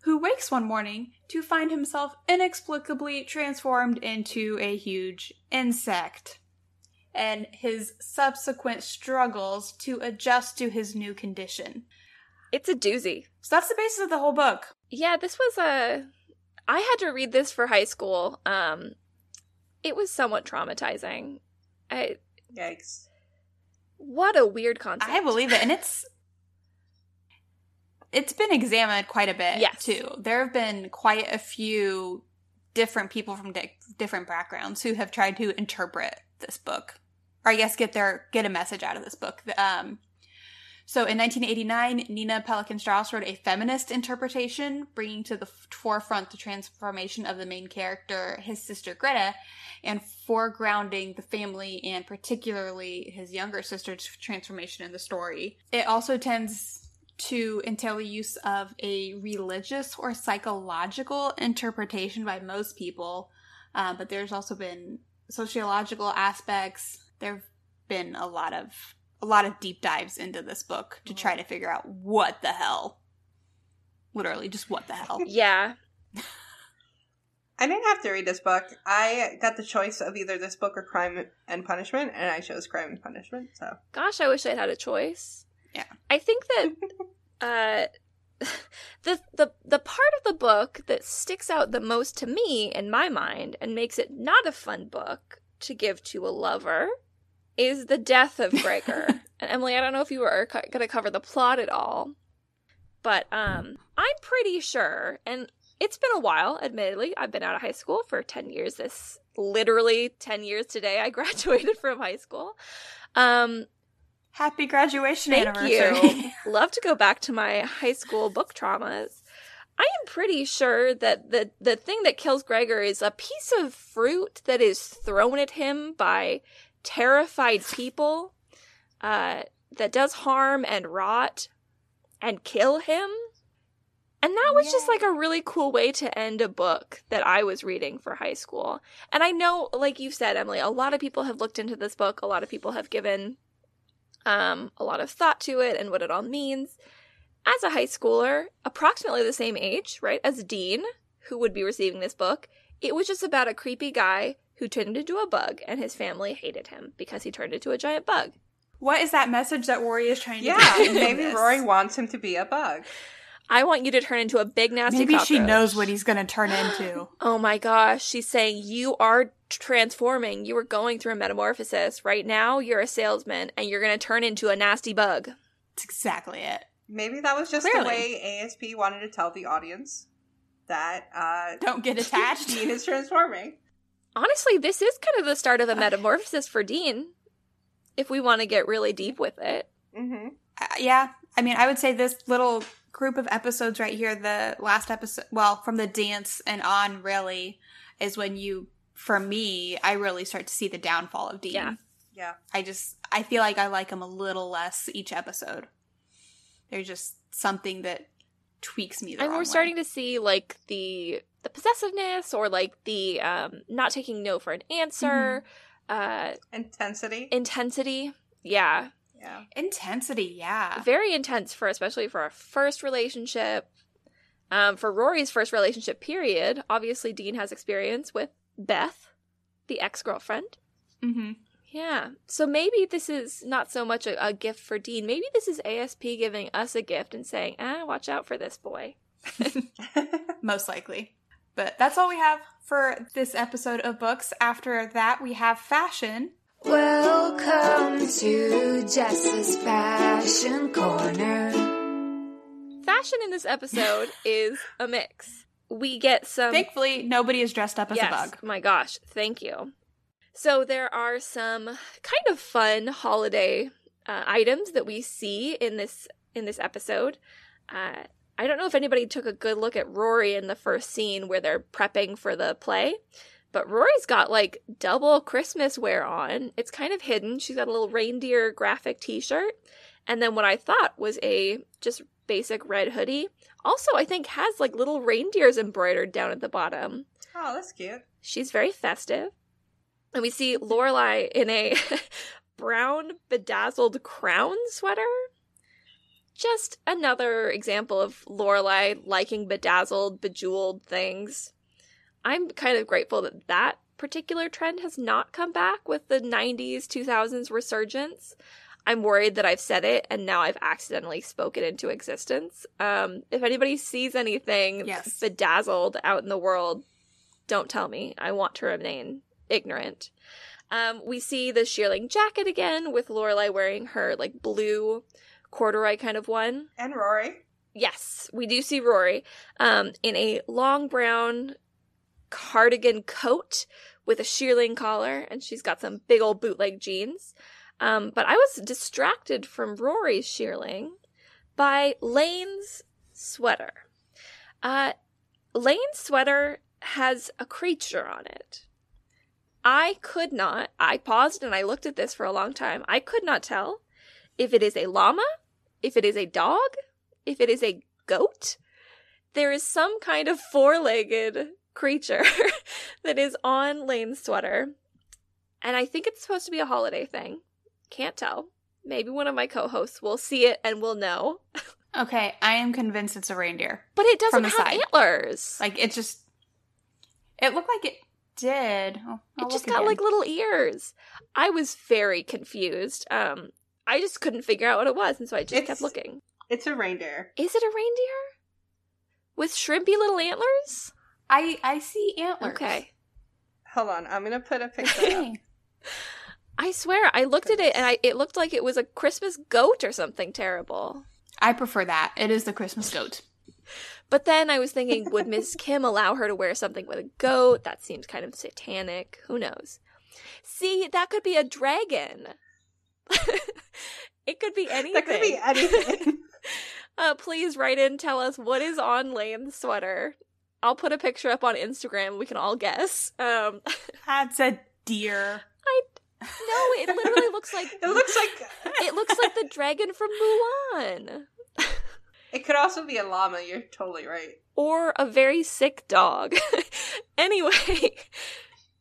who wakes one morning to find himself inexplicably transformed into a huge insect and his subsequent struggles to adjust to his new condition. It's a doozy. So that's the basis of the whole book. Yeah, this was a I had to read this for high school. Um it was somewhat traumatizing. I Yikes. what a weird concept. I believe it, and it's it's been examined quite a bit Yes. too. There have been quite a few different people from di- different backgrounds who have tried to interpret this book, or I guess get their get a message out of this book. Um, so in 1989, Nina Pelikan Strauss wrote a feminist interpretation, bringing to the forefront the transformation of the main character, his sister Greta, and foregrounding the family and particularly his younger sister's transformation in the story. It also tends to entail the use of a religious or psychological interpretation by most people, uh, but there's also been sociological aspects. There've been a lot of a lot of deep dives into this book to try to figure out what the hell, literally just what the hell. <laughs> Yeah. I didn't have to read this book. I got the choice of either this book or Crime and Punishment, and I chose Crime and Punishment. So Gosh, I wish I'd had a choice. Yeah. I think that <laughs> uh <laughs> the the the part of the book that sticks out the most to me in my mind and makes it not a fun book to give to a lover is the death of <laughs> Gregor. and Emily, I don't know if you were co- going to cover the plot at all, but um I'm pretty sure and it's been a while, admittedly. I've been out of high school for 10 years this literally 10 years today. I <laughs> graduated from high school. Um Happy graduation Thank anniversary. you. <laughs> Love to go back to my high school book traumas. I am pretty sure that the the thing that kills Gregor is a piece of fruit that is thrown at him by terrified people uh, that does harm and rot and kill him. And that was just like a really cool way to end a book that I was reading for high school. And I know, like you said, Emily, a lot of people have looked into this book. A lot of people have given um, a lot of thought to it and what it all means. As a high schooler, approximately the same age, right, as Dean, who would be receiving this book, it was just about a creepy guy who turned into a bug and his family hated him because he turned into a giant bug. What is that message that Rory is trying to Yeah, get? maybe this? <laughs> Rory wants him to be a bug. I want you to turn into a big nasty bug. Maybe she knows what he's going to turn into. <gasps> Oh my gosh, she's saying you are transforming. You are going through a metamorphosis. Right now, you're a salesman and you're going to turn into a nasty bug. That's exactly it. Maybe that was just Clearly. the way ASP wanted to tell the audience that uh, Don't get <laughs> attached. Dean is transforming. Honestly, this is kind of the start of a metamorphosis for Dean. If we want to get really deep with it. Mm-hmm. Uh, yeah, I mean, I would say this little group of episodes right here, the last episode, well, from the dance and on, really, is when you, for me, I really start to see the downfall of Dean. Yeah. Yeah. I just, I feel like I like him a little less each episode. There's just something that tweaks me. The and we're way. starting to see like the the possessiveness or like the um not taking no for an answer, uh Intensity. intensity. Yeah. yeah. intensity. Yeah, very intense for especially for a first relationship um, for rory's first relationship period obviously dean has experience with beth the ex-girlfriend mm-hmm. yeah so maybe this is not so much a, a gift for dean maybe this is asp giving us a gift and saying ah watch out for this boy <laughs> most likely. But that's all we have for this episode of books. After that, we have fashion. Welcome to Jess's Fashion Corner. fashion in this episode <laughs> is a mix we get some Thankfully, nobody is dressed up as a bug. My gosh, thank you. So there are some kind of fun holiday uh, items that we see in this in this episode. Uh, I don't know if anybody took a good look at Rory in the first scene where they're prepping for the play, but Rory's got like double Christmas wear on. It's kind of hidden. She's got a little reindeer graphic T-shirt, and then what I thought was a just basic red hoodie. Also, I think has like little reindeers embroidered down at the bottom. Oh, that's cute. She's very festive. And we see Lorelai in a <laughs> brown bedazzled crown sweater. Just another example of Lorelai liking bedazzled, bejeweled things. I'm kind of grateful that that particular trend has not come back with the 90s, 2000s resurgence. I'm worried that I've said it and now I've accidentally spoken into existence. Um, if anybody sees anything Yes. bedazzled out in the world, don't tell me. I want to remain ignorant. Um, we see the shearling jacket again with Lorelai wearing her like blue corduroy kind of one. And Rory. Yes, we do see Rory um, in a long brown cardigan coat with a shearling collar, and she's got some big old bootleg jeans. Um, but I was distracted from Rory's shearling by Lane's sweater. Uh, Lane's sweater has a creature on it. I could not, I paused and I looked at this for a long time. I could not tell if it is a llama, if it is a dog, if it is a goat. There is some kind of four legged creature <laughs> that is on Lane's sweater. And I think it's supposed to be a holiday thing. Can't tell. Maybe one of my co hosts will see it and will know. Okay, I am convinced it's a reindeer. But it doesn't have side. antlers. Like it just, it looked like it did. Oh, I'll it just got again. like little ears. I was very confused. Um, I just couldn't figure out what it was, and so I just It's- kept looking. It's a reindeer. Is it a reindeer with shrimpy little antlers? I I see antlers. Okay. Hold on, I'm gonna put a <laughs> picture up. <laughs> I swear, I looked at it and I it looked like it was a Christmas goat or something terrible. I prefer that. It is the Christmas goat. But then I was thinking, would <laughs> Miss Kim allow her to wear something with a goat? That seems kind of satanic. Who knows? See, that could be a dragon. It could be anything. <laughs> That could be anything. <laughs> <laughs> uh, please write in, tell us what is on Lane's sweater. I'll put a picture up on Instagram. We can all guess. Um, That's a deer. I no, it literally looks like it looks like it looks like the dragon from Mulan. It could also be a llama. You're totally right. or a very sick dog. anyway,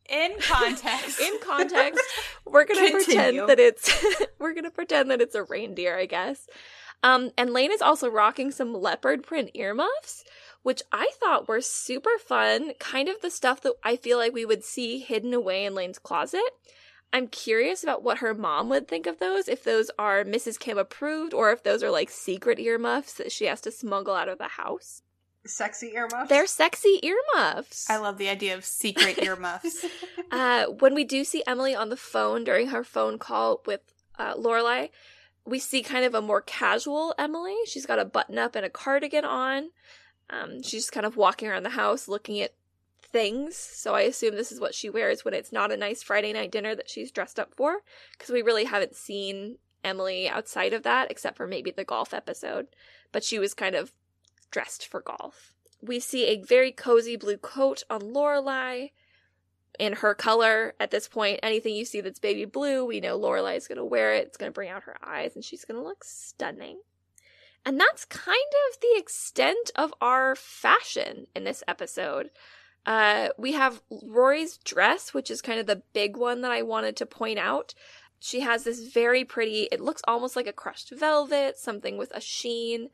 In context. in context, we're gonna Continue. pretend that it's <laughs> we're gonna pretend that it's a reindeer, I guess. Um, and Lane is also rocking some leopard print earmuffs, which I thought were super fun, kind of the stuff that I feel like we would see hidden away in Lane's closet. I'm curious about what her mom would think of those, if those are Mrs. Kim approved, or if those are like secret earmuffs that she has to smuggle out of the house. Sexy earmuffs. They're sexy earmuffs. I love the idea of secret <laughs> earmuffs. Uh, when we do see Emily on the phone during her phone call with uh, Lorelai, we see kind of a more casual Emily. She's got a button up and a cardigan on. Um, she's just kind of walking around the house looking at things. So I assume this is what she wears when it's not a nice Friday night dinner that she's dressed up for. Because we really haven't seen Emily outside of that, except for maybe the golf episode. But she was kind of dressed for golf. We see a very cozy blue coat on Lorelai in her color at this point. Anything you see that's baby blue, we know Lorelai is going to wear it. It's going to bring out her eyes, and she's going to look stunning. And that's kind of the extent of our fashion in this episode. Uh, we have Rory's dress, which is kind of the big one that I wanted to point out. She has this very pretty, it looks almost like a crushed velvet, something with a sheen,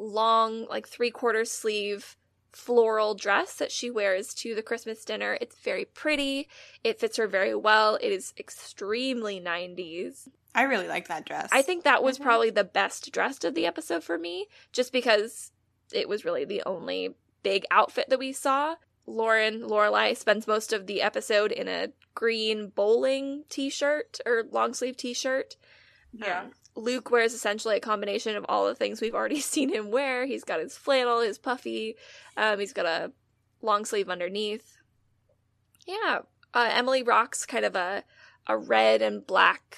long, like three quarter sleeve floral dress that she wears to the Christmas dinner. It's very pretty. It fits her very well. It is extremely 90s. I really like that dress. I think that was Mhm. probably the best dressed of the episode for me, just because it was really the only big outfit that we saw. Lauren Lorelai spends most of the episode in a green bowling t-shirt or long sleeve t-shirt. Yeah. Um, Luke wears essentially a combination of all the things we've already <laughs> seen him wear. He's got his flannel, his puffy, um, he's got a long sleeve underneath. Yeah, uh, Emily rocks kind of a a red and black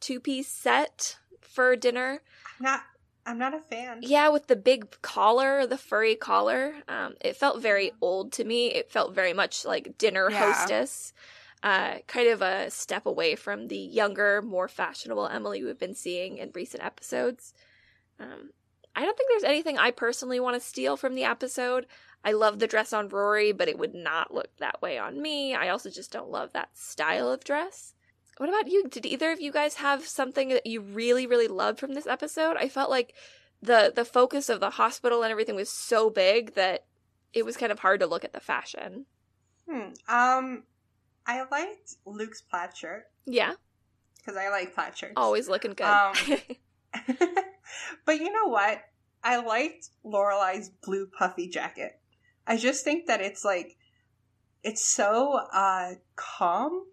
two piece set for dinner. not. I'm not a fan. Yeah, with the big collar, the furry collar. Um, it felt very old to me. It felt very much like dinner Yeah. hostess. Uh, kind of a step away from the younger, more fashionable Emily we've been seeing in recent episodes. Um, I don't think there's anything I personally want to steal from the episode. I love the dress on Rory, but it would not look that way on me. I also just don't love that style of dress. What about you? Did either of you guys have something that you really, really loved from this episode? I felt like the the focus of the hospital and everything was so big that it was kind of hard to look at the fashion. Hmm. Um, I liked Luke's plaid shirt Yeah, because I like plaid shirts. always looking good. Um, <laughs> <laughs> but you know what? I liked Lorelai's blue puffy jacket. I just think that it's like it's so uh calm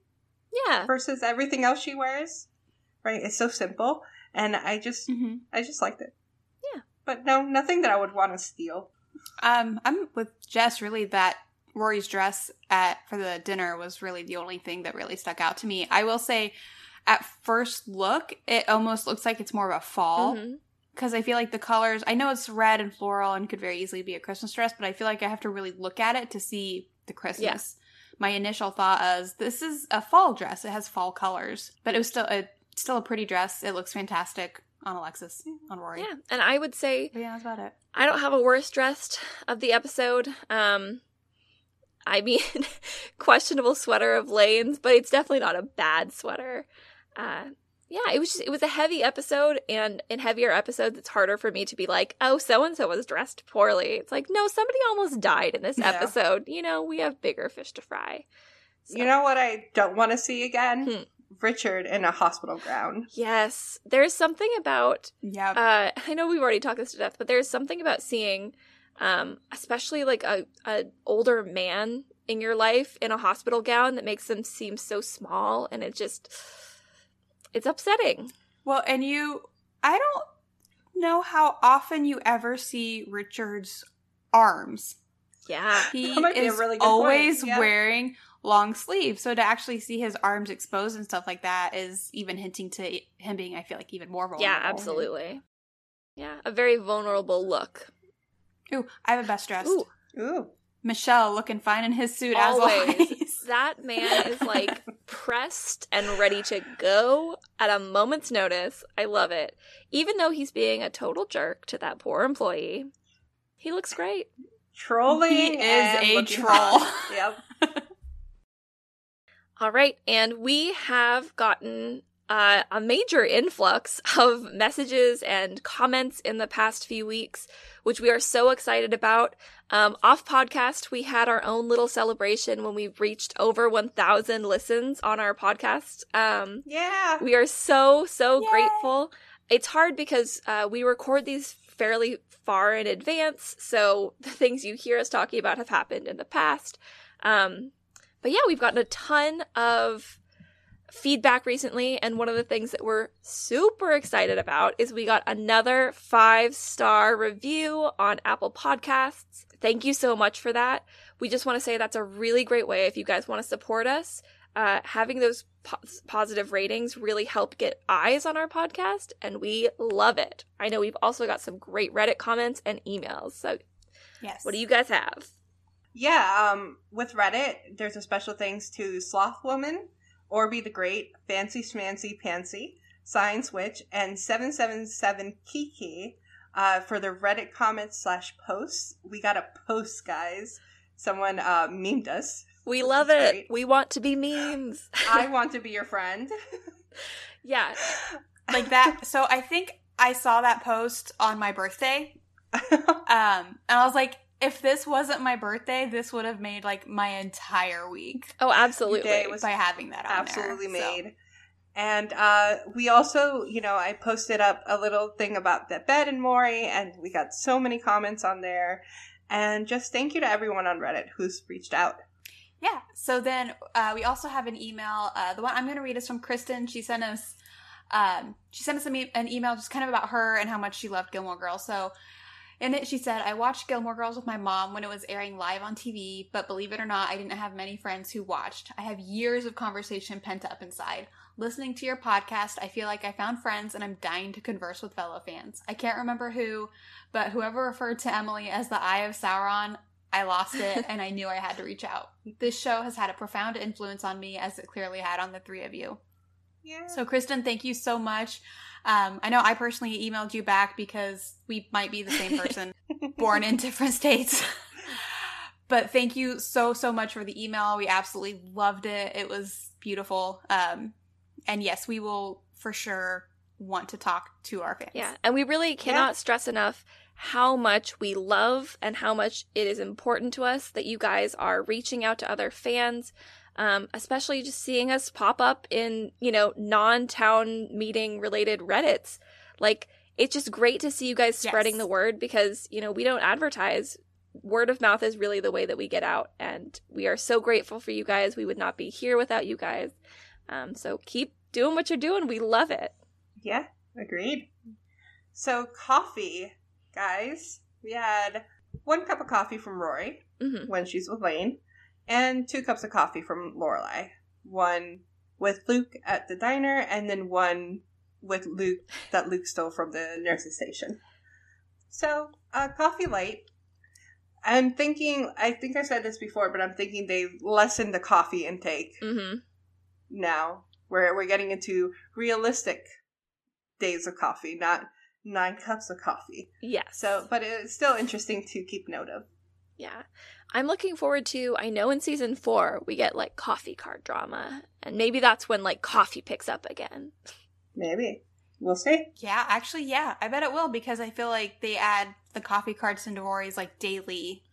yeah, versus everything else she wears. Right? It's so simple and I just Mhm. I just liked it. Yeah. But no, nothing that I would want to steal. Um, I'm with Jess. Really, that Rory's dress at for the dinner was really the only thing that really stuck out to me. I will say, at first look, it almost looks like it's more of a fall because I feel like the colors. I know it's red and floral and could very easily be a Christmas dress, but I feel like I have to really look at it to see the Christmas. My initial thought was this is a fall dress. It has fall colors, but it was still a still a pretty dress. It looks fantastic on Alexis on Rory. yeah. And I would say But yeah, that's about it. I don't have a worst dressed of the episode. Um, I mean, <laughs> questionable sweater of Lane's, but it's definitely not a bad sweater. Uh, yeah, it was just, it was a heavy episode, and in heavier episodes, it's harder for me to be like, oh, so and so was dressed poorly. It's like, no, somebody almost died in this Yeah. episode. You know, we have bigger fish to fry. So- You know what I don't want to see again? Hmm. Richard in a hospital gown. Yes, there's something about Yeah. uh, I know we've already talked this to death, but there's something about seeing, um, especially like a, a older man in your life in a hospital gown that makes them seem so small, and it just it's upsetting. Well, and you, I don't know how often you ever see Richard's arms. Yeah, He That might be a is really always yeah. wearing long sleeves. So to actually see his arms exposed and stuff like that is even hinting to him being, I feel like, even more vulnerable. yeah, absolutely. Yeah, a very vulnerable look. Ooh, I have a best dressed. Ooh, Ooh. Michel looking fine in his suit always. as always. <laughs> that man is like pressed and ready to go. at a moment's notice. I love it. Even though he's being a total jerk to that poor employee, he looks great. Trolling He is a troll. <laughs> Yep. All right, and we have gotten uh, a major influx of messages and comments in the past few weeks, which we are so excited about. Um, off podcast, we had our own little celebration when we reached over 1,000 listens on our podcast. Um, Yeah. we are so, so Yay. grateful. It's hard because uh, we record these fairly far in advance, so <laughs> the things you hear us talking about have happened in the past. Um, but yeah, we've gotten a ton of feedback recently, and one of the things that we're super excited about is we got another five star review on Apple Podcasts. Thank you so much for that. We just want to say that's a really great way if you guys want to support us. Uh, having those po- positive ratings really help get eyes on our podcast, and we love it. I know we've also got some great Reddit comments and emails. So, Yes. what do you guys have? Yeah, um, with Reddit, there's a special thanks to Sloth Woman, Orby the Great, Fancy Schmancy Pansy, Science Witch, and 777 Kiki uh, for the Reddit comments slash posts. We got a post, guys. Someone uh, memed us. We love it. great. We want to be memes. I <laughs> want to be your friend. <laughs> yeah. like that. So I think I saw that post on my birthday. <laughs> Um, and I was like, if this wasn't my birthday, this would have made like my entire week Oh, absolutely. day was by having that on absolutely there. So- made. And uh, we also, you know, I posted up a little thing about the bed and Maury, and we got so many comments on there. And just thank you to everyone on Reddit who's reached out. Yeah. So then uh, we also have an email. Uh, the one I'm going to read is from Kristen. She sent us, um, she sent us an, e- an email just kind of about her and how much she loved Gilmore Girls. So in it, she said, "I watched Gilmore Girls with my mom when it was airing live on TV, but believe it or not, I didn't have many friends who watched. I have years of conversation pent up inside." Listening to your podcast, I feel like I found friends and I'm dying to converse with fellow fans. I can't remember who, but whoever referred to Emily as the Eye of Sauron, I lost it <laughs> and I knew I had to reach out. This show has had a profound influence on me as it clearly had on the three of you. Yeah. So, Kristen, thank you so much. Um, I know I personally emailed you back because we might be the same <laughs> person, born in different states. <laughs> but thank you so, so much for the email. We absolutely loved it. It was beautiful. Um, and yes, we will for sure want to talk to our fans. Yeah. And we really cannot stress enough how much we love and how much it is important to us that you guys are reaching out to other fans. Um, especially just seeing us pop up in, you know, non town meeting related Reddits. Like, it's just great to see you guys spreading Yes. the word because, you know, we don't advertise. Word of mouth is really the way that we get out. And we are so grateful for you guys. We would not be here without you guys. Um, so keep doing what you're doing. We love it. Yeah, agreed. So, coffee, guys. We had one cup of coffee from Rory hmm when she's with Lane, and two cups of coffee from Lorelai. One with Luke at the diner, and then one with Luke that Luke stole from the nurse's station. So, uh, coffee light. I'm thinking. I think I said this before, but I'm thinking they lessened the coffee intake hmm now, where we're getting into realistic days of coffee, not nine cups of coffee. Yes. So, but it's still interesting to keep note of. Yeah. I'm looking forward to I know in season 4 we get like coffee card drama and maybe that's when like coffee picks up again. Maybe we'll see. Yeah, actually, yeah. I bet it will because I feel like they add the coffee cards into Rory's like daily,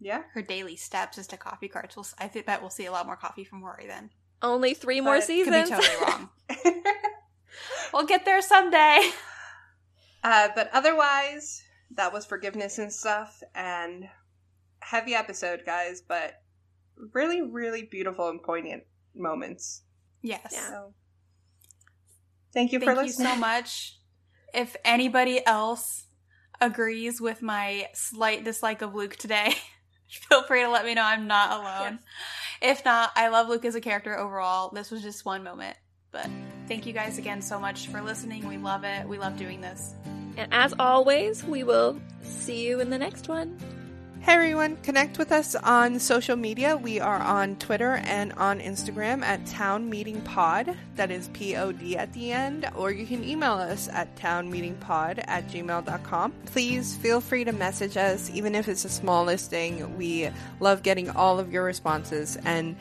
Yeah. her daily steps is to coffee cards. We'll, s- I think bet we'll see a lot more coffee from Rory then. Only 3 more But Could seasons. be totally <laughs> wrong. we'll get there someday. uh, but otherwise, that was forgiveness and stuff, and heavy episode, guys. But really, really beautiful and poignant moments. Yes. Yeah. So, thank you Thank for you listening. so much. If anybody else agrees with my slight dislike of Luke today, <laughs> feel free to let me know I'm not alone. If not, I love Luke as a character overall. This was just one moment. But thank you guys again so much for listening. We love it. We love doing this. And as always, we will see you in the next one. Hey everyone, connect with us on social media. We are on Twitter and on Instagram at Town Meeting Pod. That is P O D at the end. Or you can email us at townmeetingpod at gmail.com. Please feel free to message us, even if it's a small listing. We love getting all of your responses and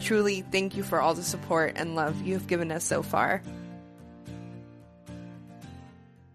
truly thank you for all the support and love you've given us so far.